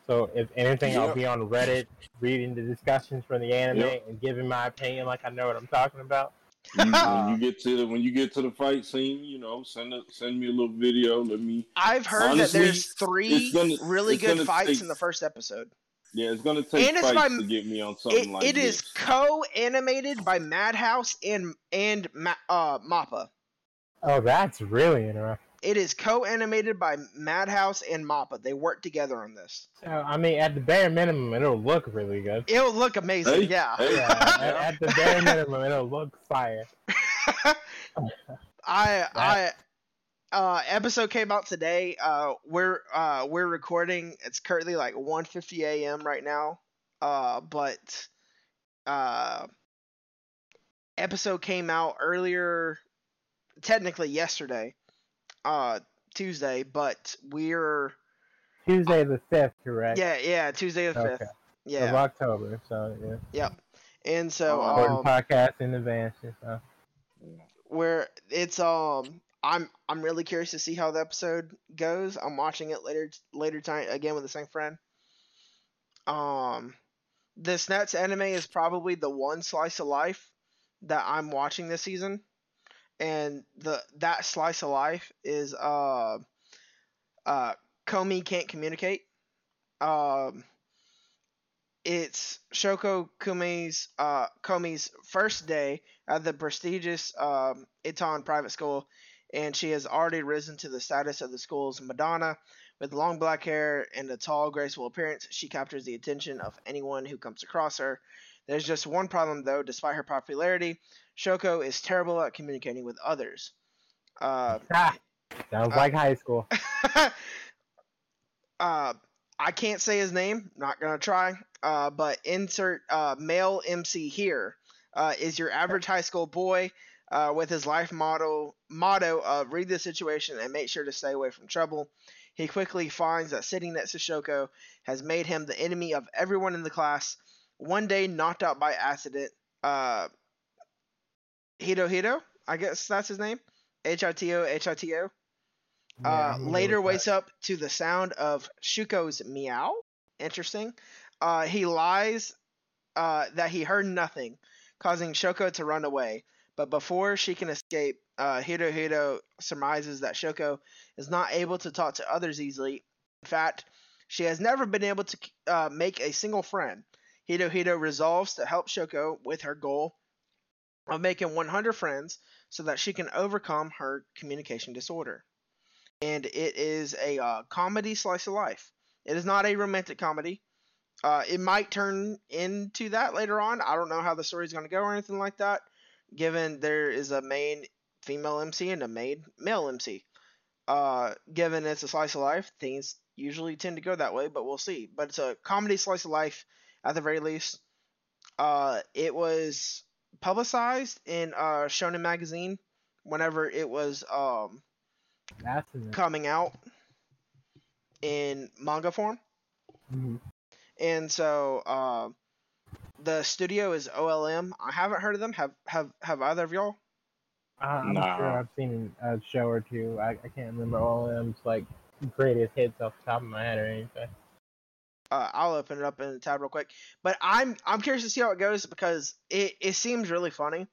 So if anything, I'll be on Reddit reading the discussions from the anime Yep. and giving my opinion like I know what I'm talking about. You, when *laughs* you get to the when you get to the fight scene, you know, send a, send me a little video. Let me. i've heard Honestly, that there's three gonna- really good fights take- in the first episode Yeah, it's gonna take And it's by- to get me on something it, like it this. is co-animated by madhouse and and Ma- uh mappa Oh, that's really interesting. it is co-animated by madhouse and mappa they work together on this So, I mean, at the bare minimum, it'll look really good. it'll look amazing Hey, yeah hey. Yeah, at, at the bare minimum, it'll look fire. *laughs* I I uh episode came out today. Uh we're uh we're recording. It's currently like 1:50 a.m. right now. Uh but uh episode came out earlier technically yesterday. Uh Tuesday, but we're Tuesday the fifth, correct? yeah, yeah, Tuesday the Okay. fifth. Of Yeah, October. So yeah. Yep. And so um, podcast in advance. stuff. where it's um I'm I'm really curious to see how the episode goes. I'm watching it later later tonight again with the same friend. Um this next anime is probably the one slice of life that I'm watching this season. And the that slice of life is uh uh Komi can't communicate. Um it's Shoko Komi's uh Komi's first day at the prestigious um, Itan private school, and she has already risen to the status of the school's Madonna. With long black hair and a tall, graceful appearance, she captures the attention of anyone who comes across her. There's just one problem, though. Despite her popularity, Shoko is terrible at communicating with others. Uh, Ah, sounds Uh, like high school. *laughs* uh, I can't say his name. Not gonna try. Uh, but insert uh, male MC here uh, is your average high school boy uh, with his life motto motto of read the situation and make sure to stay away from trouble. He quickly finds that sitting next to Shoko has made him the enemy of everyone in the class. One day, knocked out by accident, uh, Hito Hito, I guess that's his name. H I T O H I T O. Yeah, Uh, I'm gonna later go with wakes up to the sound of Shoko's meow. Interesting. Uh, he lies uh, that he heard nothing, causing Shoko to run away. But before she can escape, uh, Hiro Hiro surmises that Shoko is not able to talk to others easily. In fact, she has never been able to uh, make a single friend. Hiro Hiro resolves to help Shoko with her goal of making 100 friends so that she can overcome her communication disorder and it is a uh, comedy slice of life. It is not a romantic comedy. Uh, it might turn into that later on. I don't know how the story is going to go or anything like that, given there is a main female MC and a main male MC. Uh, given it's a slice of life, things usually tend to go that way, but we'll see. But it's a comedy slice of life at the very least. Uh, it was publicized in uh, Shonen Magazine whenever it was um, That's in it. coming out in manga form. Mhm. And so uh, the studio is OLM. I haven't heard of them. Have have have either of y'all? Uh, I'm Nah. sure I've seen a show or two. I, I can't remember all of them's like greatest hits off the top of my head or anything. Uh, I'll open it up in the tab real quick. But I'm I'm curious to see how it goes because it, it seems really funny.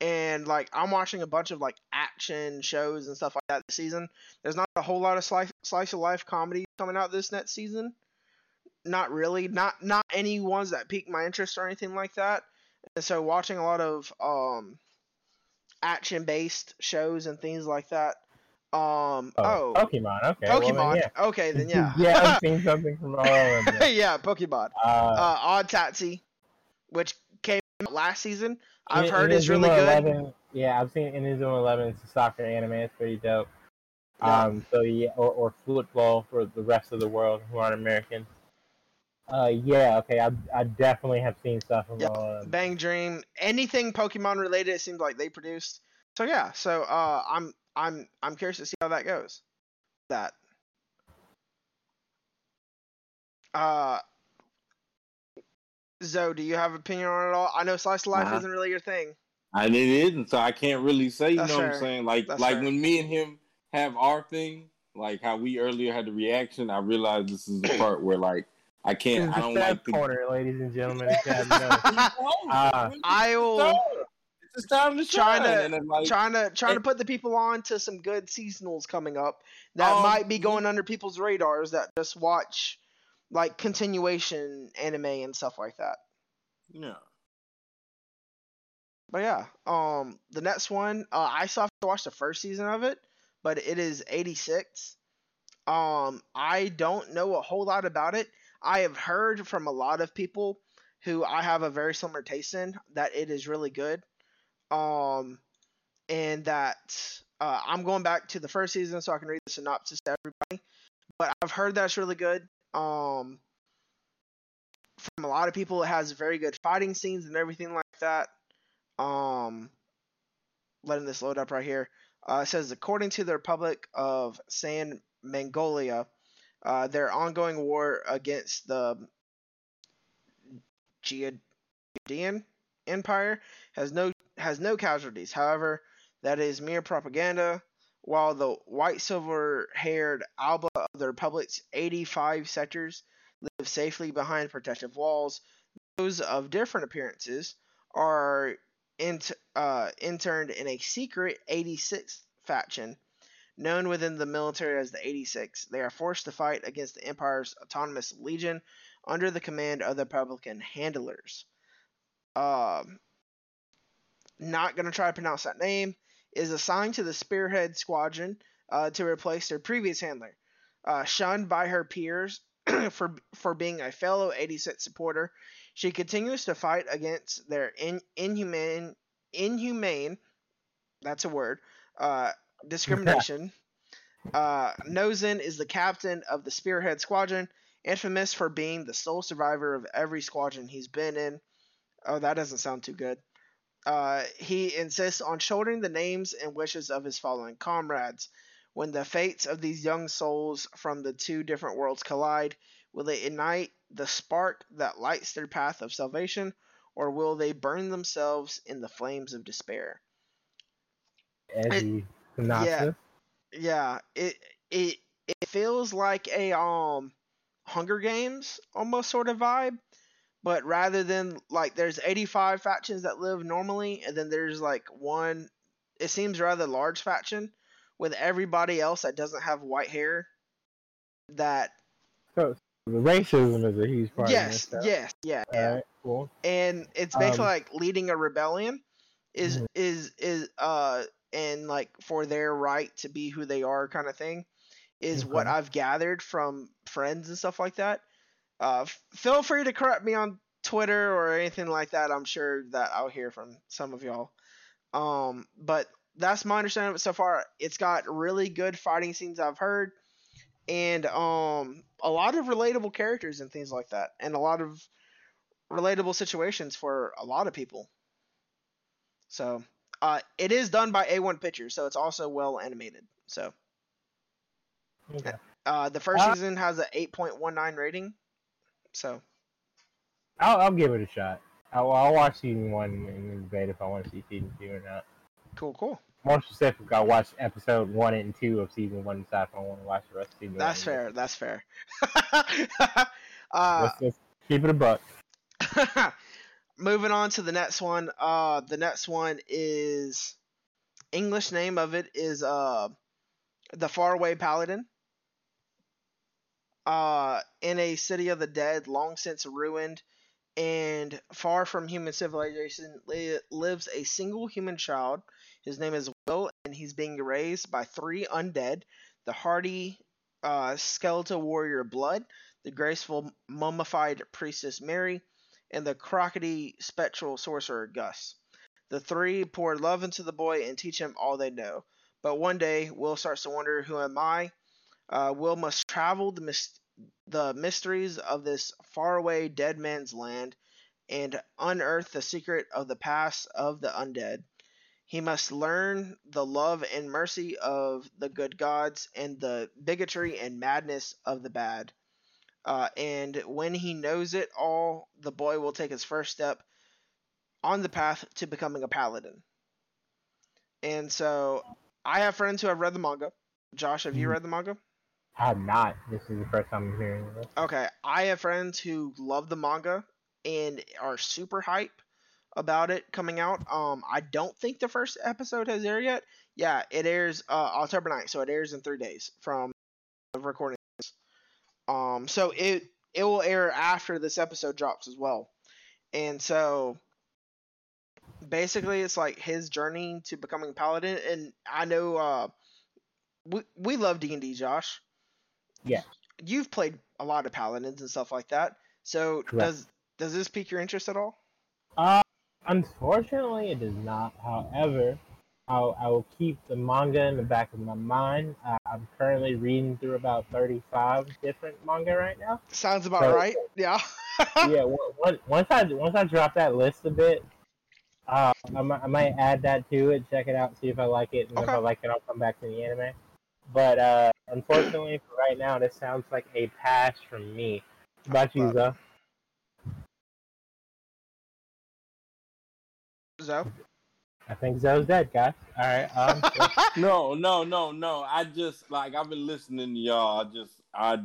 And like I'm watching a bunch of like action shows and stuff like that this season. There's not a whole lot of slice slice of life comedy coming out this next season. Not really. Not not any ones that pique my interest or anything like that. And so watching a lot of um action based shows and things like that. Um oh, Pokemon. Okay. well, then, Pokemon. yeah. okay, then *laughs* yeah. yeah, I've *laughs* seen something from all of them. *laughs* yeah. Pokemon. Uh, Uh, Odd Taxi, which came out last season. I've In- heard is really Inazuma good. 11, yeah, I've seen Inazuma 11. It's a soccer anime. It's pretty dope. Yeah. Um, so yeah, or, or football for the rest of the world who aren't American. Uh, yeah, okay, I, I definitely have seen stuff from Yeah, all. Bang Dream, anything Pokemon related, it seems like they produced. So yeah, so uh, I'm I'm I'm curious to see how that goes. That. Uh. Zoe, do you have an opinion on it all? I know slice of life Nah. isn't really your thing. And it isn't, so I can't really say. You That's know what. I'm saying? Like, That's like fair. when me and him have our thing, like how we earlier had the reaction. I realized this is the part where like I can't. I don't sad like the. corner, ladies and gentlemen. It's sad. Uh, I will It's time to Trying to- and like, trying to trying to put the people on to some good seasonals coming up that Um, might be going under people's radars that just watch like continuation anime and stuff like that. yeah. But yeah, um, the next one, uh, I still have to watch the first season of it, but it is 86. Um, I don't know a whole lot about it. I have heard from a lot of people who I have a very similar taste in that it is really good. Um, and that uh, I'm going back to the first season so I can read the synopsis to everybody. But I've heard that's really good. Um, from a lot of people, it has very good fighting scenes and everything like that. Um, letting this load up right here. Uh, it says, according to the Republic of San Magnolia, uh, their ongoing war against the Giadian Empire has no has no casualties. However, that is mere propaganda. While the white silver haired Alba of the Republic's 85 sectors live safely behind protective walls, those of different appearances are int- uh, interned in a secret 86th faction known within the military as the 86. They are forced to fight against the Empire's autonomous legion under the command of the Republican handlers. Um, not going to try to pronounce that name. Is assigned to the Spearhead Squadron uh, to replace their previous handler. Uh, shunned by her peers *clears throat* for for being a fellow 86 supporter, she continues to fight against their in, inhumane inhumane that's a word uh, discrimination. *laughs* uh, Nouzen is the captain of the Spearhead Squadron, infamous for being the sole survivor of every squadron he's been in. Oh, that doesn't sound too good. Uh, he insists on shouldering the names and wishes of his fallen comrades. When the fates of these young souls from the two different worlds collide, will they ignite the spark that lights their path of salvation, or will they burn themselves in the flames of despair? Eddie synopsis. Yeah, it it it feels like a um Hunger Games almost sort of vibe, but rather than like there's 85 factions that live normally, and then there's like one. It seems rather large faction with everybody else that doesn't have white hair. That So the racism is a huge part yes, yes, yeah, yeah. Cool. and it's basically Um, like leading a rebellion is Mhm. is is uh and like for their right to be who they are kind of thing is what I've gathered from friends and stuff like that. Uh, f- feel free to correct me on Twitter or anything like that. I'm sure that I'll hear from some of y'all. Um, but that's my understanding of it so far. It's got really good fighting scenes I've heard, and um, a lot of relatable characters and things like that, and a lot of relatable situations for a lot of people. So, uh, it is done by A1 Pictures, so it's also well animated. So, Okay. uh, the first Uh, season has a 8.19 rating. So, I'll, I'll give it a shot. I'll, I'll watch season one and debate if I want to see season two or not. cool, cool. More specific, I'll watch episode one and two of season one and decide if I want to watch the rest of season That's one. fair. That's fair. *laughs* uh, Let's, let's keep it a buck. *laughs* moving on to the next one. Uh, the next one is English name of it is uh, the Faraway Paladin. Uh, in a city of the dead, long since ruined, and far from human civilization, li- lives a single human child. His name is Will, and he's being raised by three undead: the hardy uh, skeletal warrior Blood, the graceful mummified priestess Mary, and the crockety spectral sorcerer Gus. The three pour love into the boy and teach him all they know. But one day, Will starts to wonder, "Who am I?" Uh, Will must travel the mys- the mysteries of this faraway dead man's land and unearth the secret of the past of the undead. He must learn the love and mercy of the good gods and the bigotry and madness of the bad. Uh, and when he knows it all, the boy will take his first step on the path to becoming a paladin. And so I have friends who have read the manga. Josh, have you Mhm. read the manga? I have not. This is the first time I'm hearing of it. Okay, I have friends who love the manga and are super hype about it coming out. Um, I don't think the first episode has aired yet. Yeah, it airs uh, October 9th, so it airs in three days from the recording. Um, so it it will air after this episode drops as well, and so basically it's like his journey to becoming a paladin. And I know uh, we we love D and D, Josh Yeah. you've played a lot of paladins and stuff like that. So Correct. does does this pique your interest at all? Uh, unfortunately, it does not. However, I'll, I will keep the manga in the back of my mind. Uh, I'm currently reading through about 35 different manga right now. Sounds about So- right. Yeah. *laughs* yeah, on- on- once I once I drop that list a bit, Uh, I, might, I might add that to it, check it out, see if I like it, and if I like it, I'll come back to the anime. But uh, unfortunately, for right now, this sounds like a pass from me. What about you, Zo? Zo? I think Zo's dead, guys. All right. Um, *laughs* *laughs* No, no, no, no. I just like I've been listening to y'all. I just I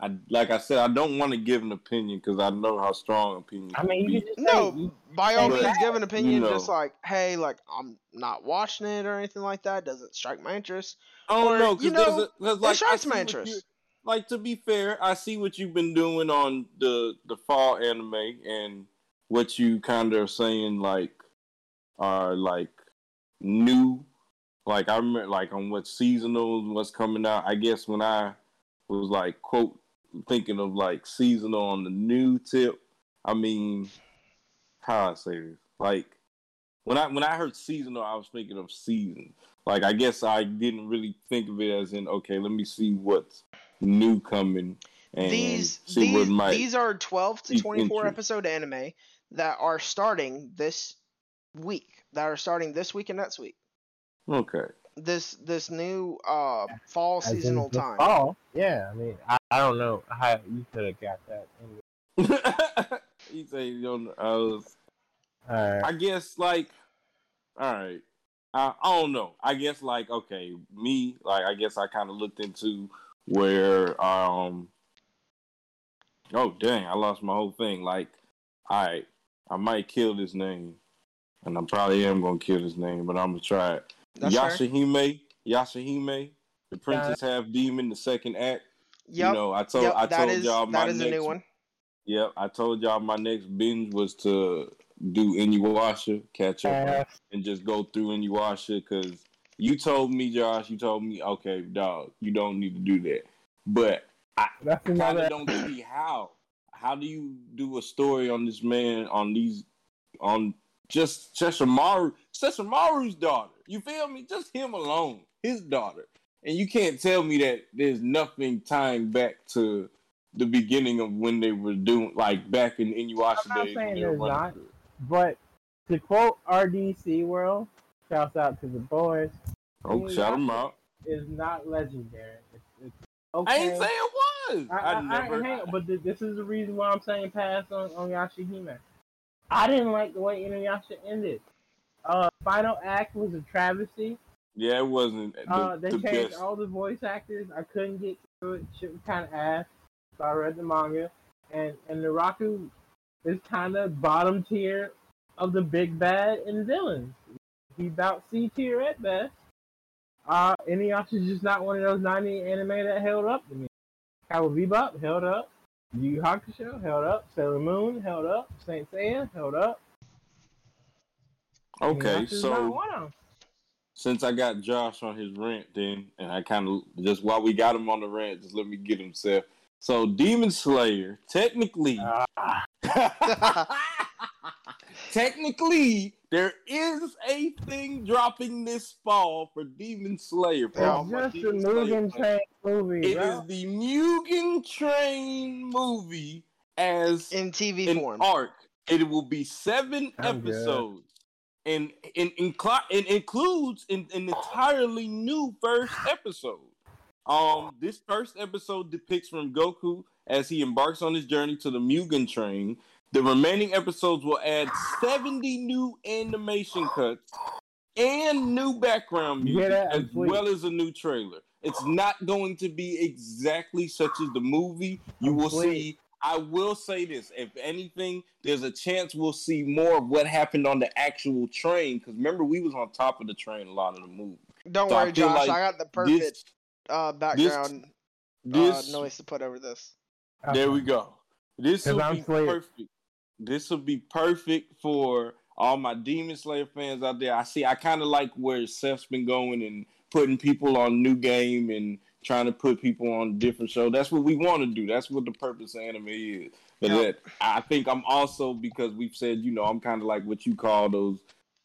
I like I said I don't want to give an opinion because I know how strong opinion. I mean, can you be. just No, you- by all means, give an opinion. you Just like, hey, like I'm not watching it or anything like that. Doesn't strike my interest. I don't or, know you because know, like it strikes my interest. you- Like to be fair, I see what you've been doing on the the fall anime and what you kind of saying like are like new. Like I remember like on what seasonal what's coming out. I guess when I was like quote thinking of like seasonal on the new tip. I mean, how I say this? Like when I when I heard seasonal, I was thinking of season. Like I guess I didn't really think of it as in okay, let me see what's new coming and these see these, what might. these are 12 to 24 episode anime that are starting this week. That are starting this week and next week. Okay. This this new uh fall as seasonal time. Fall. Yeah, I mean, I, I don't know how you could have got that. Anyway. he said, you know, I was. All right. I guess like, all right. I, I don't know. I guess like okay, me like I guess I kind of looked into where um. Oh dang! I lost my whole thing. Like, all right, I might kill this name, and I probably am gonna kill his name, but I'm gonna try it. That's fair. Yashahime, Yashahime, the Princess Half Demon, the second act. Yep. You know, I told yep. I told is y'all my that is next a new one. Yep, I told y'all my next binge was to do Inuyasha, catch up, Uh, and just go through Inuyasha because you told me, Josh, you told me, okay, dog, you don't need to do that. But I kind of don't see how. How do you do a story on this man on these on just Sesshomaru, Sesshomaru's daughter? You feel me? Just him alone, his daughter, and you can't tell me that there's nothing tying back to the beginning of when they were doing like back in Inuyasha I'm not days. saying there's not. through. But to quote RDC World, shouts out to the boys, Oh, shout them out! is not legendary. It's, it's I okay. ain't say it was. I, I, I, never. I, but th- this is the reason why I'm saying pass on, on Yashahime. I didn't like the way Inuyasha ended. Uh, final act was a travesty. yeah, it wasn't the, Uh, they the changed best. all the voice actors. I couldn't get through it. Shit was kind of ass. So I read the manga, and and Naraku is kind of bottom tier of the big bad and villains. He about C tier at best. Uh, Inuyasha's just not one of those 90 anime that held up to me. Cowboy Bebop held up. Yu Hakusho held up. Sailor Moon held up. Saint Seiya held up. Okay, so not one of 'em. since I got Josh on his rant, then, and I kind of just while we got him on the rant, just let me get himself. So, Demon Slayer, technically, Ah, *laughs* technically, there is a thing dropping this fall for Demon Slayer. For all it's just a Demon Slayer Mugen. Train movie. It bro. is the Mugen Train movie as in TV an form. arc. It will be 7 I'm good. episodes. And, and, incl- and includes an, an entirely new first episode. Um, this first episode depicts Rengoku as he embarks on his journey to the Mugen Train. The remaining episodes will add 70 new animation cuts and new background music, that? as I'm well as a new trailer. It's not going to be exactly such as the movie. You will sweet. see. I will say this: if anything, there's a chance we'll see more of what happened on the actual train. Because remember, we was on top of the train a lot of the movie. Don't so worry, feel Josh. like I got the perfect This, uh, background this, uh, noise to put over this. There we go. This 'Cause will I'm be perfect. This will be perfect for all my Demon Slayer fans out there. I see. I kind of like where Seth's been going and putting people on new game and trying to put people on different show. That's what we want to do. That's what the purpose of anime is. But Yep. that, I think I'm also because we've said, you know, I'm kind of like what you call those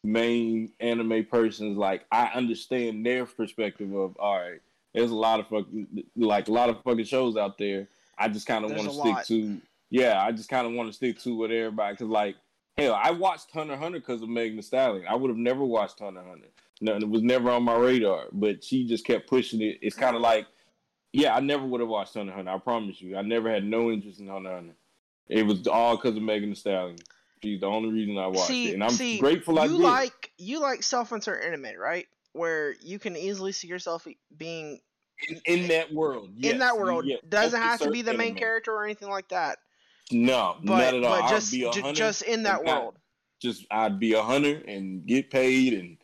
main anime persons. Like I understand their perspective of all right. There's a lot of fucking like a lot of fucking shows out there. I just kind of want to stick lot. to yeah. I just kind of want to stick to what everybody because like Hell, I watched Hunter Hunter because of Megan Thee Stallion. I would have never watched Hunter Hunter. No, it was never on my radar. But she just kept pushing it. It's kind of like, yeah, I never would have watched Hunter Hunter. I promise you, I never had no interest in Hunter Hunter. It was all because of Megan Thee Stallion. She's the only reason I watched see, it, and I'm see, grateful I you did. like you like self-insert anime, right? Where you can easily see yourself being in, in that world. in that world. yes. Doesn't have to be the main anime. character or anything like that. No, But not at all. but just I'd be a just in that and not- world. Just I'd be a hunter and get paid and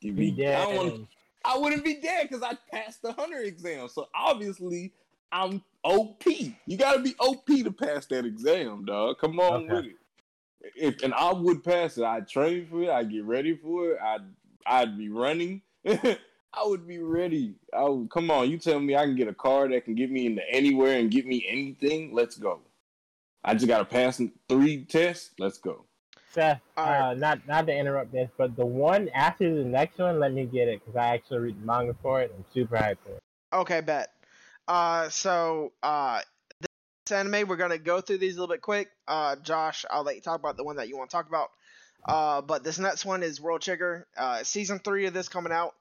give Be me. I, dead. don't want, I wouldn't be dead because I passed the hunter exam. So obviously I'm OP. You got to be OP to pass that exam, dog. Come on Okay. with it. If and I would pass it. I'd train for it. I'd get ready for it. I'd I'd be running. *laughs* I would be ready. I would, come on, you tell me I can get a car that can get me into anywhere and get me anything. Let's go. I just gotta pass three tests. Let's go. Seth, All right. uh, not not to interrupt this, but the one after the next one, let me get it because I actually read the manga for it. I'm super hyped for it. Okay, bet. Uh, so uh, this anime we're gonna go through these a little bit quick. Uh, Josh, I'll let you talk about the one that you want to talk about. Uh, but this next one is World Trigger. Uh, season three of this coming out.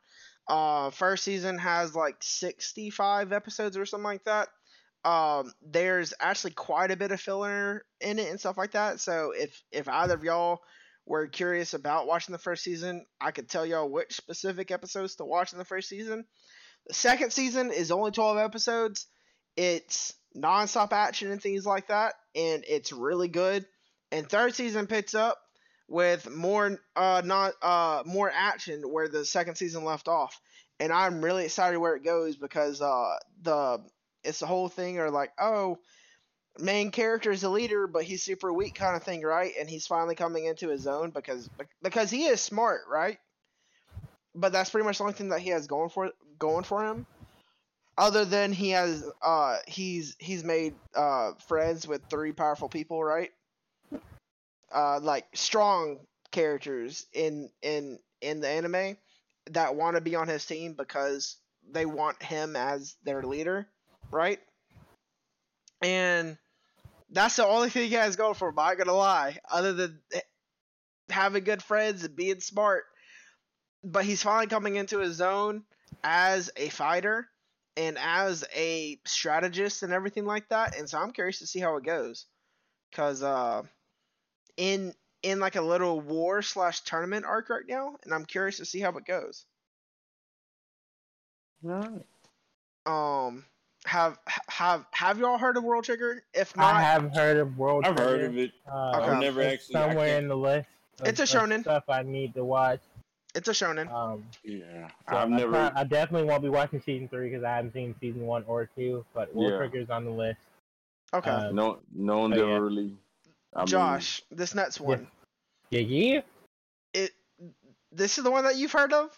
Uh, first season has like 65 episodes or something like that. Um, there's actually quite a bit of filler in it and stuff like that. So if if either of y'all were curious about watching the first season, I could tell y'all which specific episodes to watch in the first season. The second season is only 12 episodes. It's nonstop action and things like that, and it's really good. And third season picks up with more uh not uh more action where the second season left off. And I'm really excited where it goes because uh the it's the whole thing or like oh main character is a leader but he's super weak kind of thing right and he's finally coming into his own because because he is smart right but that's pretty much the only thing that he has going for going for him. Other than he has uh he's he's made uh friends with three powerful people, right? Uh like strong characters in in in the anime that want to be on his team because they want him as their leader, right? And that's the only thing he has going for him, I'm not gonna lie. Other than having good friends and being smart but he's finally coming into his zone as a fighter and as a strategist and everything like that and so i'm curious to see how it goes because uh in in like a little war slash tournament arc right now and i'm curious to see how it goes All right. um have have have y'all heard of world trigger if not I have heard of World. Trigger I've heard of it. Uh, Okay. I've never it's actually. Somewhere in the list. Of, It's a of shonen. stuff I need to watch. it's a shonen Um, yeah, so I've I never. pro- I definitely won't be watching season three because I haven't seen season one or two. But World Yeah. Trigger's on the list. okay uh, no, no one's ever yeah. really. I mean, josh this next one Yeah, yeah. it this is the one that you've heard of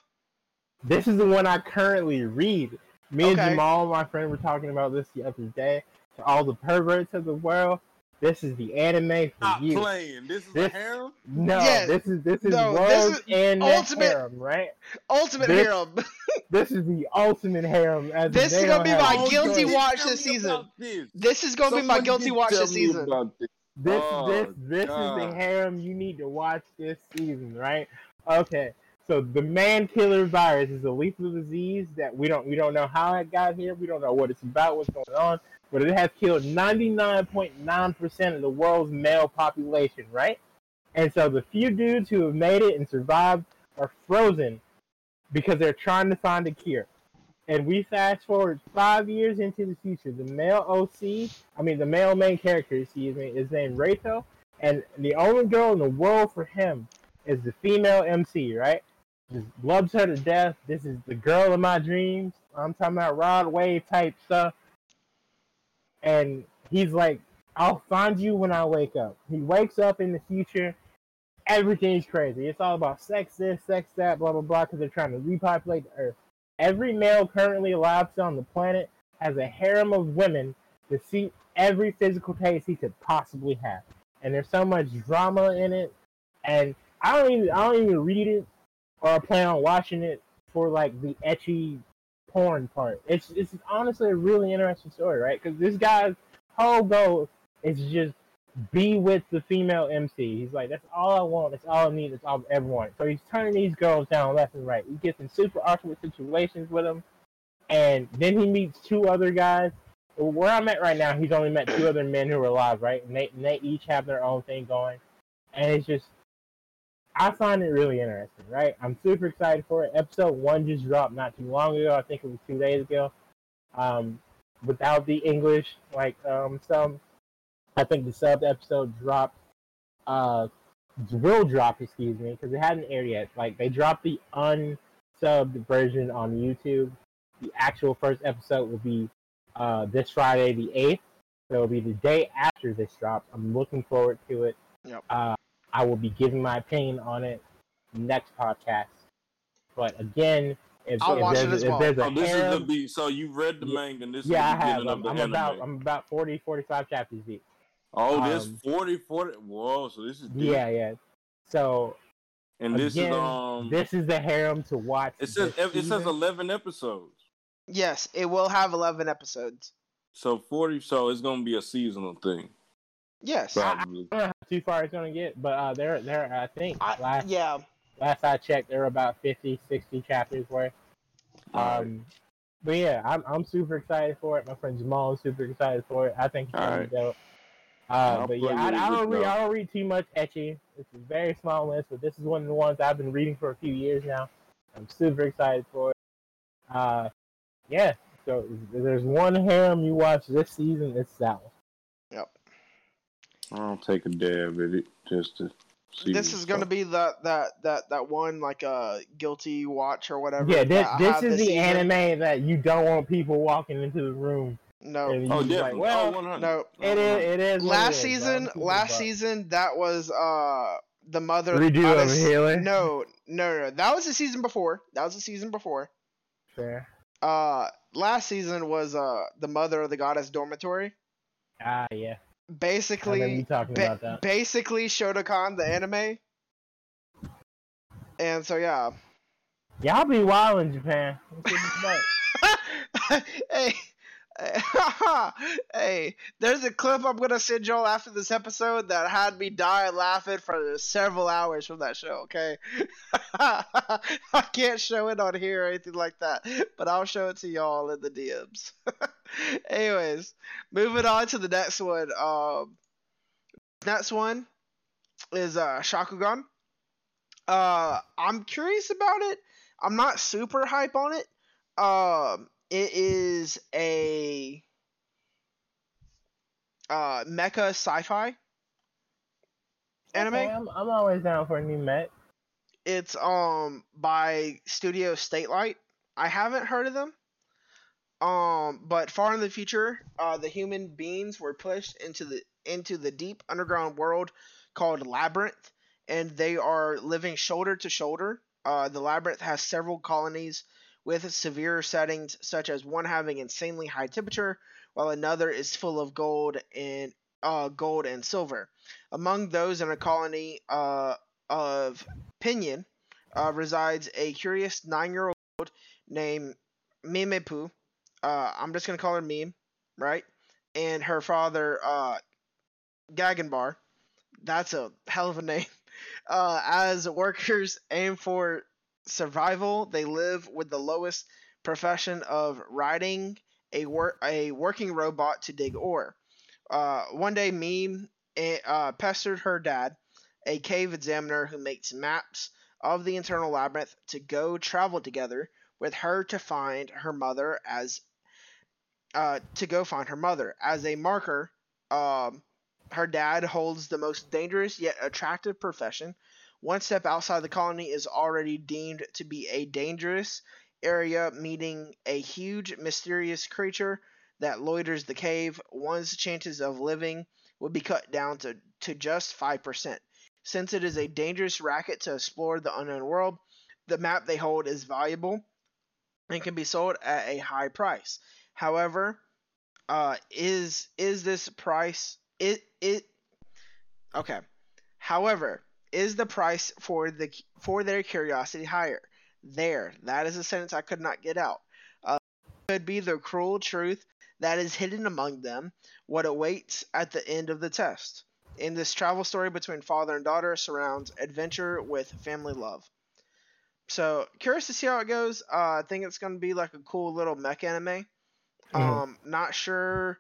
This is the one I currently read. Me Okay. and Jamal, my friend, were talking about this the other day. To all the perverts of the world, this is the anime for Stop you. playing. This is This- a harem. No, Yeah. this is this is No, world this is and ultimate- harem, right? ultimate This- harem *laughs* This is the ultimate harem. As This they is gonna don't be my no guilty choice. watch this season. This. this is gonna be my guilty watch this season this. This Oh, this this is the harem you need to watch this season, right? Okay. So the man killer virus is a lethal disease that we don't we don't know how it got here. We don't know what it's about, what's going on, but it has killed 99.9% of the world's male population, right? And so the few dudes who have made it and survived are frozen because they're trying to find a cure. And we fast forward five years into the future. The male OC, I mean the male main character, excuse me, is named Reito, and the only girl in the world for him is the female MC, right? Just loves her to death. This is the girl of my dreams. I'm talking about Rod Wave type stuff. And he's like, I'll find you when I wake up. He wakes up in the future. Everything's crazy. It's all about sex this, sex that, blah, blah, blah, because they're trying to repopulate the earth. Every male currently alive on the planet has a harem of women to see every physical taste he could possibly have. And there's so much drama in it. And I don't even I don't even read it or plan on watching it for like the etchy porn part. It's it's honestly a really interesting story, right? Because this guy's whole goal is just be with the female MC. He's like, that's all I want. That's all I need. That's all I ever want. So he's turning these girls down left and right. He gets in super awkward situations with them, and then he meets two other guys. Where I'm at right now, he's only met two other men who are alive, right? And they, and they each have their own thing going, and it's just, I find it really interesting, right? I'm super excited for it. Episode one just dropped not too long ago. I think it was two days ago. Um, without the English like um some I think the sub episode dropped, uh, will drop, excuse me, because it hadn't aired yet. Like they dropped the unsubbed version on YouTube. The actual first episode will be uh, this Friday, the eighth. So it'll be the day after this drops. I'm looking forward to it. Yep. Uh, I will be giving my opinion on it next podcast. But again, if, I'll if watch it there's, as if well. there's a Oh, this is harem- the be so you've read the manga and this yeah, I is the have. I'm, of the I'm anime. about I'm about 40, 45 chapters deep. oh, this um, 40, 40. Whoa, so this is deep. Yeah, yeah. So And this again, is um this is the harem to watch. it says this it says 11 episodes. Yes, it will have 11 episodes. So 40 so it's going to be a seasonal thing Yes. probably. I don't know how too far it's gonna get, but uh, they're they're I think I, last yeah. last I checked, there were about 50, 60 chapters worth. Alright. Um, but yeah, I'm I'm super excited for it. My friend Jamal is super excited for it. I think it's gonna be dope. Uh, but yeah, I, I don't read. I don't read too much ecchi. It's a very small list, but this is one of the ones I've been reading for a few years now. I'm super excited for it. Uh, yeah. So if there's one harem you watch this season, it's that one. I'll take a dab at it just to see. This is gonna be that that that that one like uh guilty watch or whatever. Yeah, this, that I this is the season. anime that you don't want people walking into the room. No, and Oh, you definitely. Like, well, oh, 100. no. it is. It is. Last is, bro. season, last buck. season that was uh the mother Redo of goddess- Healer. No, no, no. That was the season before. That was the season before. Fair. Uh, last season was uh the mother of the goddess dormitory. Ah, yeah. Basically, ba- about that. basically Shotacon the anime. And so yeah. Y'all be wild in Japan. Let's get this back. *laughs* hey, *laughs* hey, there's a clip I'm gonna send y'all after this episode that had me die laughing for several hours from that show. Okay, *laughs* I can't show it on here or anything like that, but I'll show it to y'all in the DMs. *laughs* Anyways, moving on to the next one. Um, next one is uh Sakugan. Uh, I'm curious about it. I'm not super hype on it. Um, it is a uh mecha sci-fi anime. Okay, I'm, I'm always down for a new Met. It's um by Studio Satelight. I haven't heard of them. Um, but far in the future, uh, the human beings were pushed into the into the deep underground world called Labyrinth, and they are living shoulder to shoulder. Uh, the Labyrinth has several colonies with severe settings, such as one having insanely high temperature, while another is full of gold and uh, gold and silver. Among those in a colony uh, of Pinion uh, resides a curious nine-year-old named Memempu. Uh, I'm just gonna call her Meme, right? And her father, uh, Gagumber. That's a hell of a name. *laughs* Uh, as workers aim for survival, they live with the lowest profession of riding a wor- a working robot to dig ore. Uh, one day, Meme eh, uh, pestered her dad, a cave examiner who makes maps of the internal labyrinth, to go travel together with her to find her mother as uh, to go find her mother as a marker. Um, her dad holds the most dangerous yet attractive profession. One step outside the colony is already deemed to be a dangerous area, meeting a huge mysterious creature that loiters the cave. One's chances of living would be cut down to, to just 5%. Since it is a dangerous racket to explore the unknown world, the map they hold is valuable and can be sold at a high price. However, uh, is is this price it it okay? However, is the price for the for their curiosity higher? There, that is a sentence I could not get out. Uh, could be the cruel truth that is hidden among them, what awaits at the end of the test. In this travel story between father and daughter surrounds adventure with family love. So curious to see how it goes. Uh, I think it's gonna be like a cool little mech anime. Mhm. Um, not sure.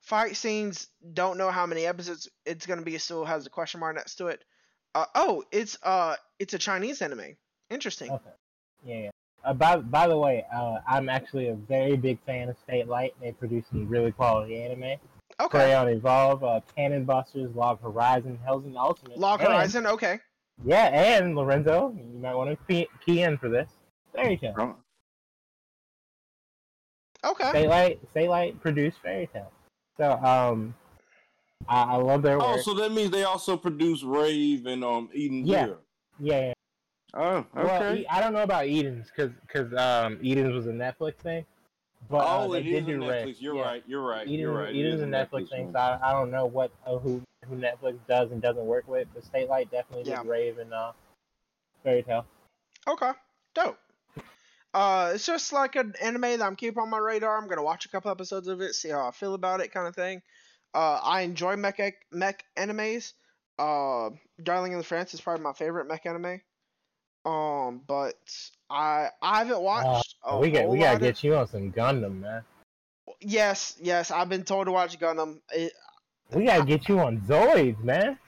Fight scenes. Don't know how many episodes it's gonna be. Still has a question mark next to it. Uh, oh, it's uh, it's a Chinese anime. Interesting. Okay. Yeah. yeah. Uh, by by the way, uh, I'm actually a very big fan of Satelight. They produce some really quality anime. Okay. On Evolve, uh, Cannon Busters, Log Horizon, Hellsing Ultimate. Log and- Horizon. Okay. Yeah, and Lorenzo, you might want to key, key in for this. Fairy Tail. Oh, Okay. Satelight, State Light produced Fairy Tail. So, um, I, I love their Oh, work. so that means they also produce Rave and um Eden Yeah. Zero. yeah, yeah. Oh, Well, okay. E- I don't know about Eden's because because um Eden's was a Netflix thing. But uh, oh, they it did is a do Red. Netflix. You're Yeah. right. You're right. Eden's, you're right. Eden's is a Netflix thing, movie. so I, I don't know what uh, who who Netflix does and doesn't work with, but Satelight definitely Yeah. did Rave and uh, Fairy Tail. Okay. Dope. Uh, it's just like an anime that I'm keeping on my radar. I'm gonna watch a couple episodes of it, see how I feel about it, kind of thing. Uh, I enjoy mech mech animes. Uh, Darling in the Franxx is probably my favorite mech anime. Um, but I I haven't watched. a Uh, we got whole we gotta lot of- get you on some Gundam, man. Yes, yes, I've been told to watch Gundam. It, We gotta get you on Zoids, man.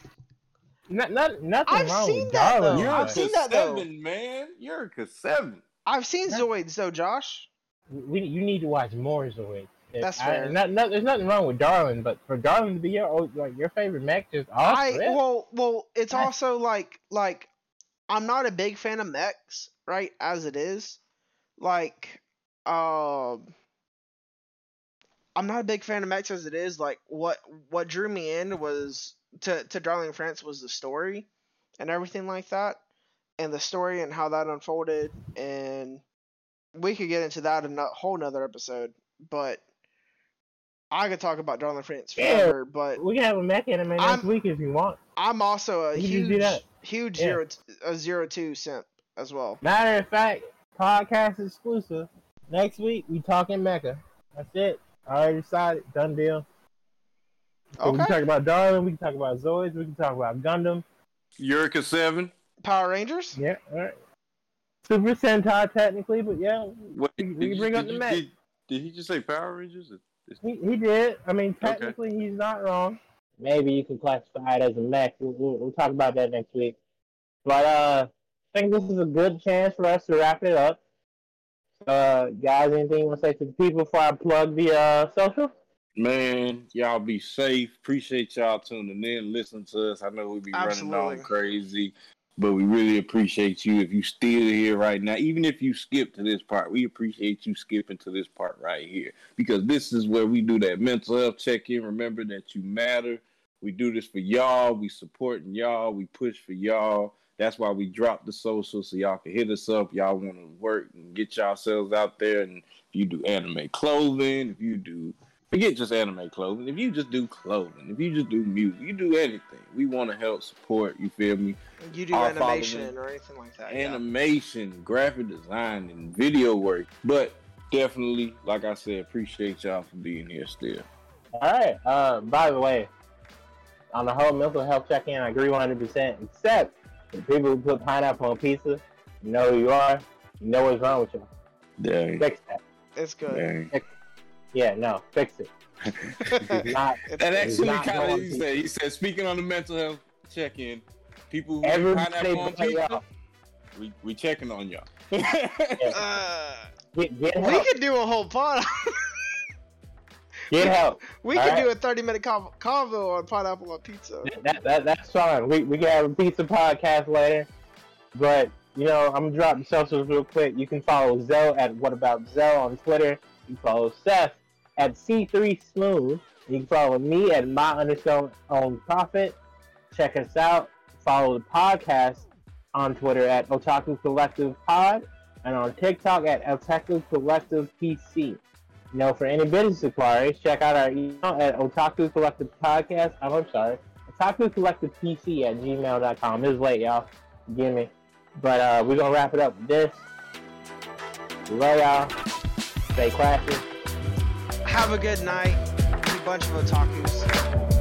Not, not, nothing I've wrong seen with that, Darling. though. You're I've a seen that, though. seven, man. You're a seven. I've seen Yeah. Zoids though, Josh. We, you need to watch more Zoids. If That's I- fair. not, not, there's nothing wrong with Darling, but for Darling to be your oh, like your favorite mech, just off I well well it's I- also like like I'm not a big fan of mechs, right, as it is. Like um I'm not a big fan of mechs as it is. Like what what drew me in was to to Darling Franxx was the story and everything like that. And the story and how that unfolded and we could get into that in a whole nother episode, but I could talk about Darling in Franxx Yeah. forever, but we can have a mech anime next I'm- week if you want. I'm also a We can just do huge, that. huge Yeah. zero, t- a zero two simp as well. Matter of fact, podcast exclusive. Next week we talking mecha. That's it. I already decided. Done deal. So We can talk about Darling. We can talk about Zoids. We can talk about Gundam. Eureka seven. Power Rangers. Yeah, all right. Super Sentai technically, but yeah, What, We- did we you- bring did up the you- Did, did he just say Power Rangers? He, he did. I mean, technically he's not wrong. Maybe you can classify it as a mech. We'll, we'll, we'll talk about that next week. But uh, I think this is a good chance for us to wrap it up. Uh, guys, anything you want to say to the people before I plug the uh social? Man, y'all be safe. Appreciate y'all tuning in, listening to us. I know we be running Absolutely. on crazy, but we really appreciate you. If you still here right now, even if you skip to this part, we appreciate you skipping to this part right here because this is where we do that mental health check in. Remember that you matter. We do this for y'all. We supporting y'all. We push for y'all. That's why we drop the social so y'all can hit us up. Y'all want to work and get yourselves out there. And if you do anime clothing, if you do forget just anime clothing. If you just do clothing, if you just do music, you do anything. We want to help support. You feel me? You do Our animation following- or anything like that. yeah. Animation, graphic design, and video work. But definitely, like I said, appreciate y'all for being here still. All right. Uh, by the way, on the whole mental health check-in, I agree 100%. Except the people who put pineapple on pizza, you know who you are. You know what's wrong with you. Dang, Fix that. It's good. dang. Yeah, no, fix it. *laughs* It's not. It's That actually kind of he said. He said, speaking on the mental health check-in, people who eat Everybody pineapple on pizza, we we checking on y'all. *laughs* Uh, Get, get we could do a whole pod. *laughs* Get help. we could right. do a 30 minute convo, convo on pineapple on pizza. That, that, that's fine. We, we can have a pizza podcast later. But, you know, I'm going to drop the socials real quick. You can follow Zell at What About Zoe on Twitter. You can follow Seth at C3 Smooth. You can follow me at my underscore own profit. Check us out. Follow the podcast on Twitter at Otaku Collective Pod and on TikTok at Otaku Collective PC. You know, for any business inquiries, check out our email at Otaku Collective Podcast. Oh, I'm sorry. Otaku Collective PC at gmail.com. It's late, y'all. Give me. But uh, we're going to wrap it up with this. Love y'all. Stay classy. Have a good night, you bunch of otakus.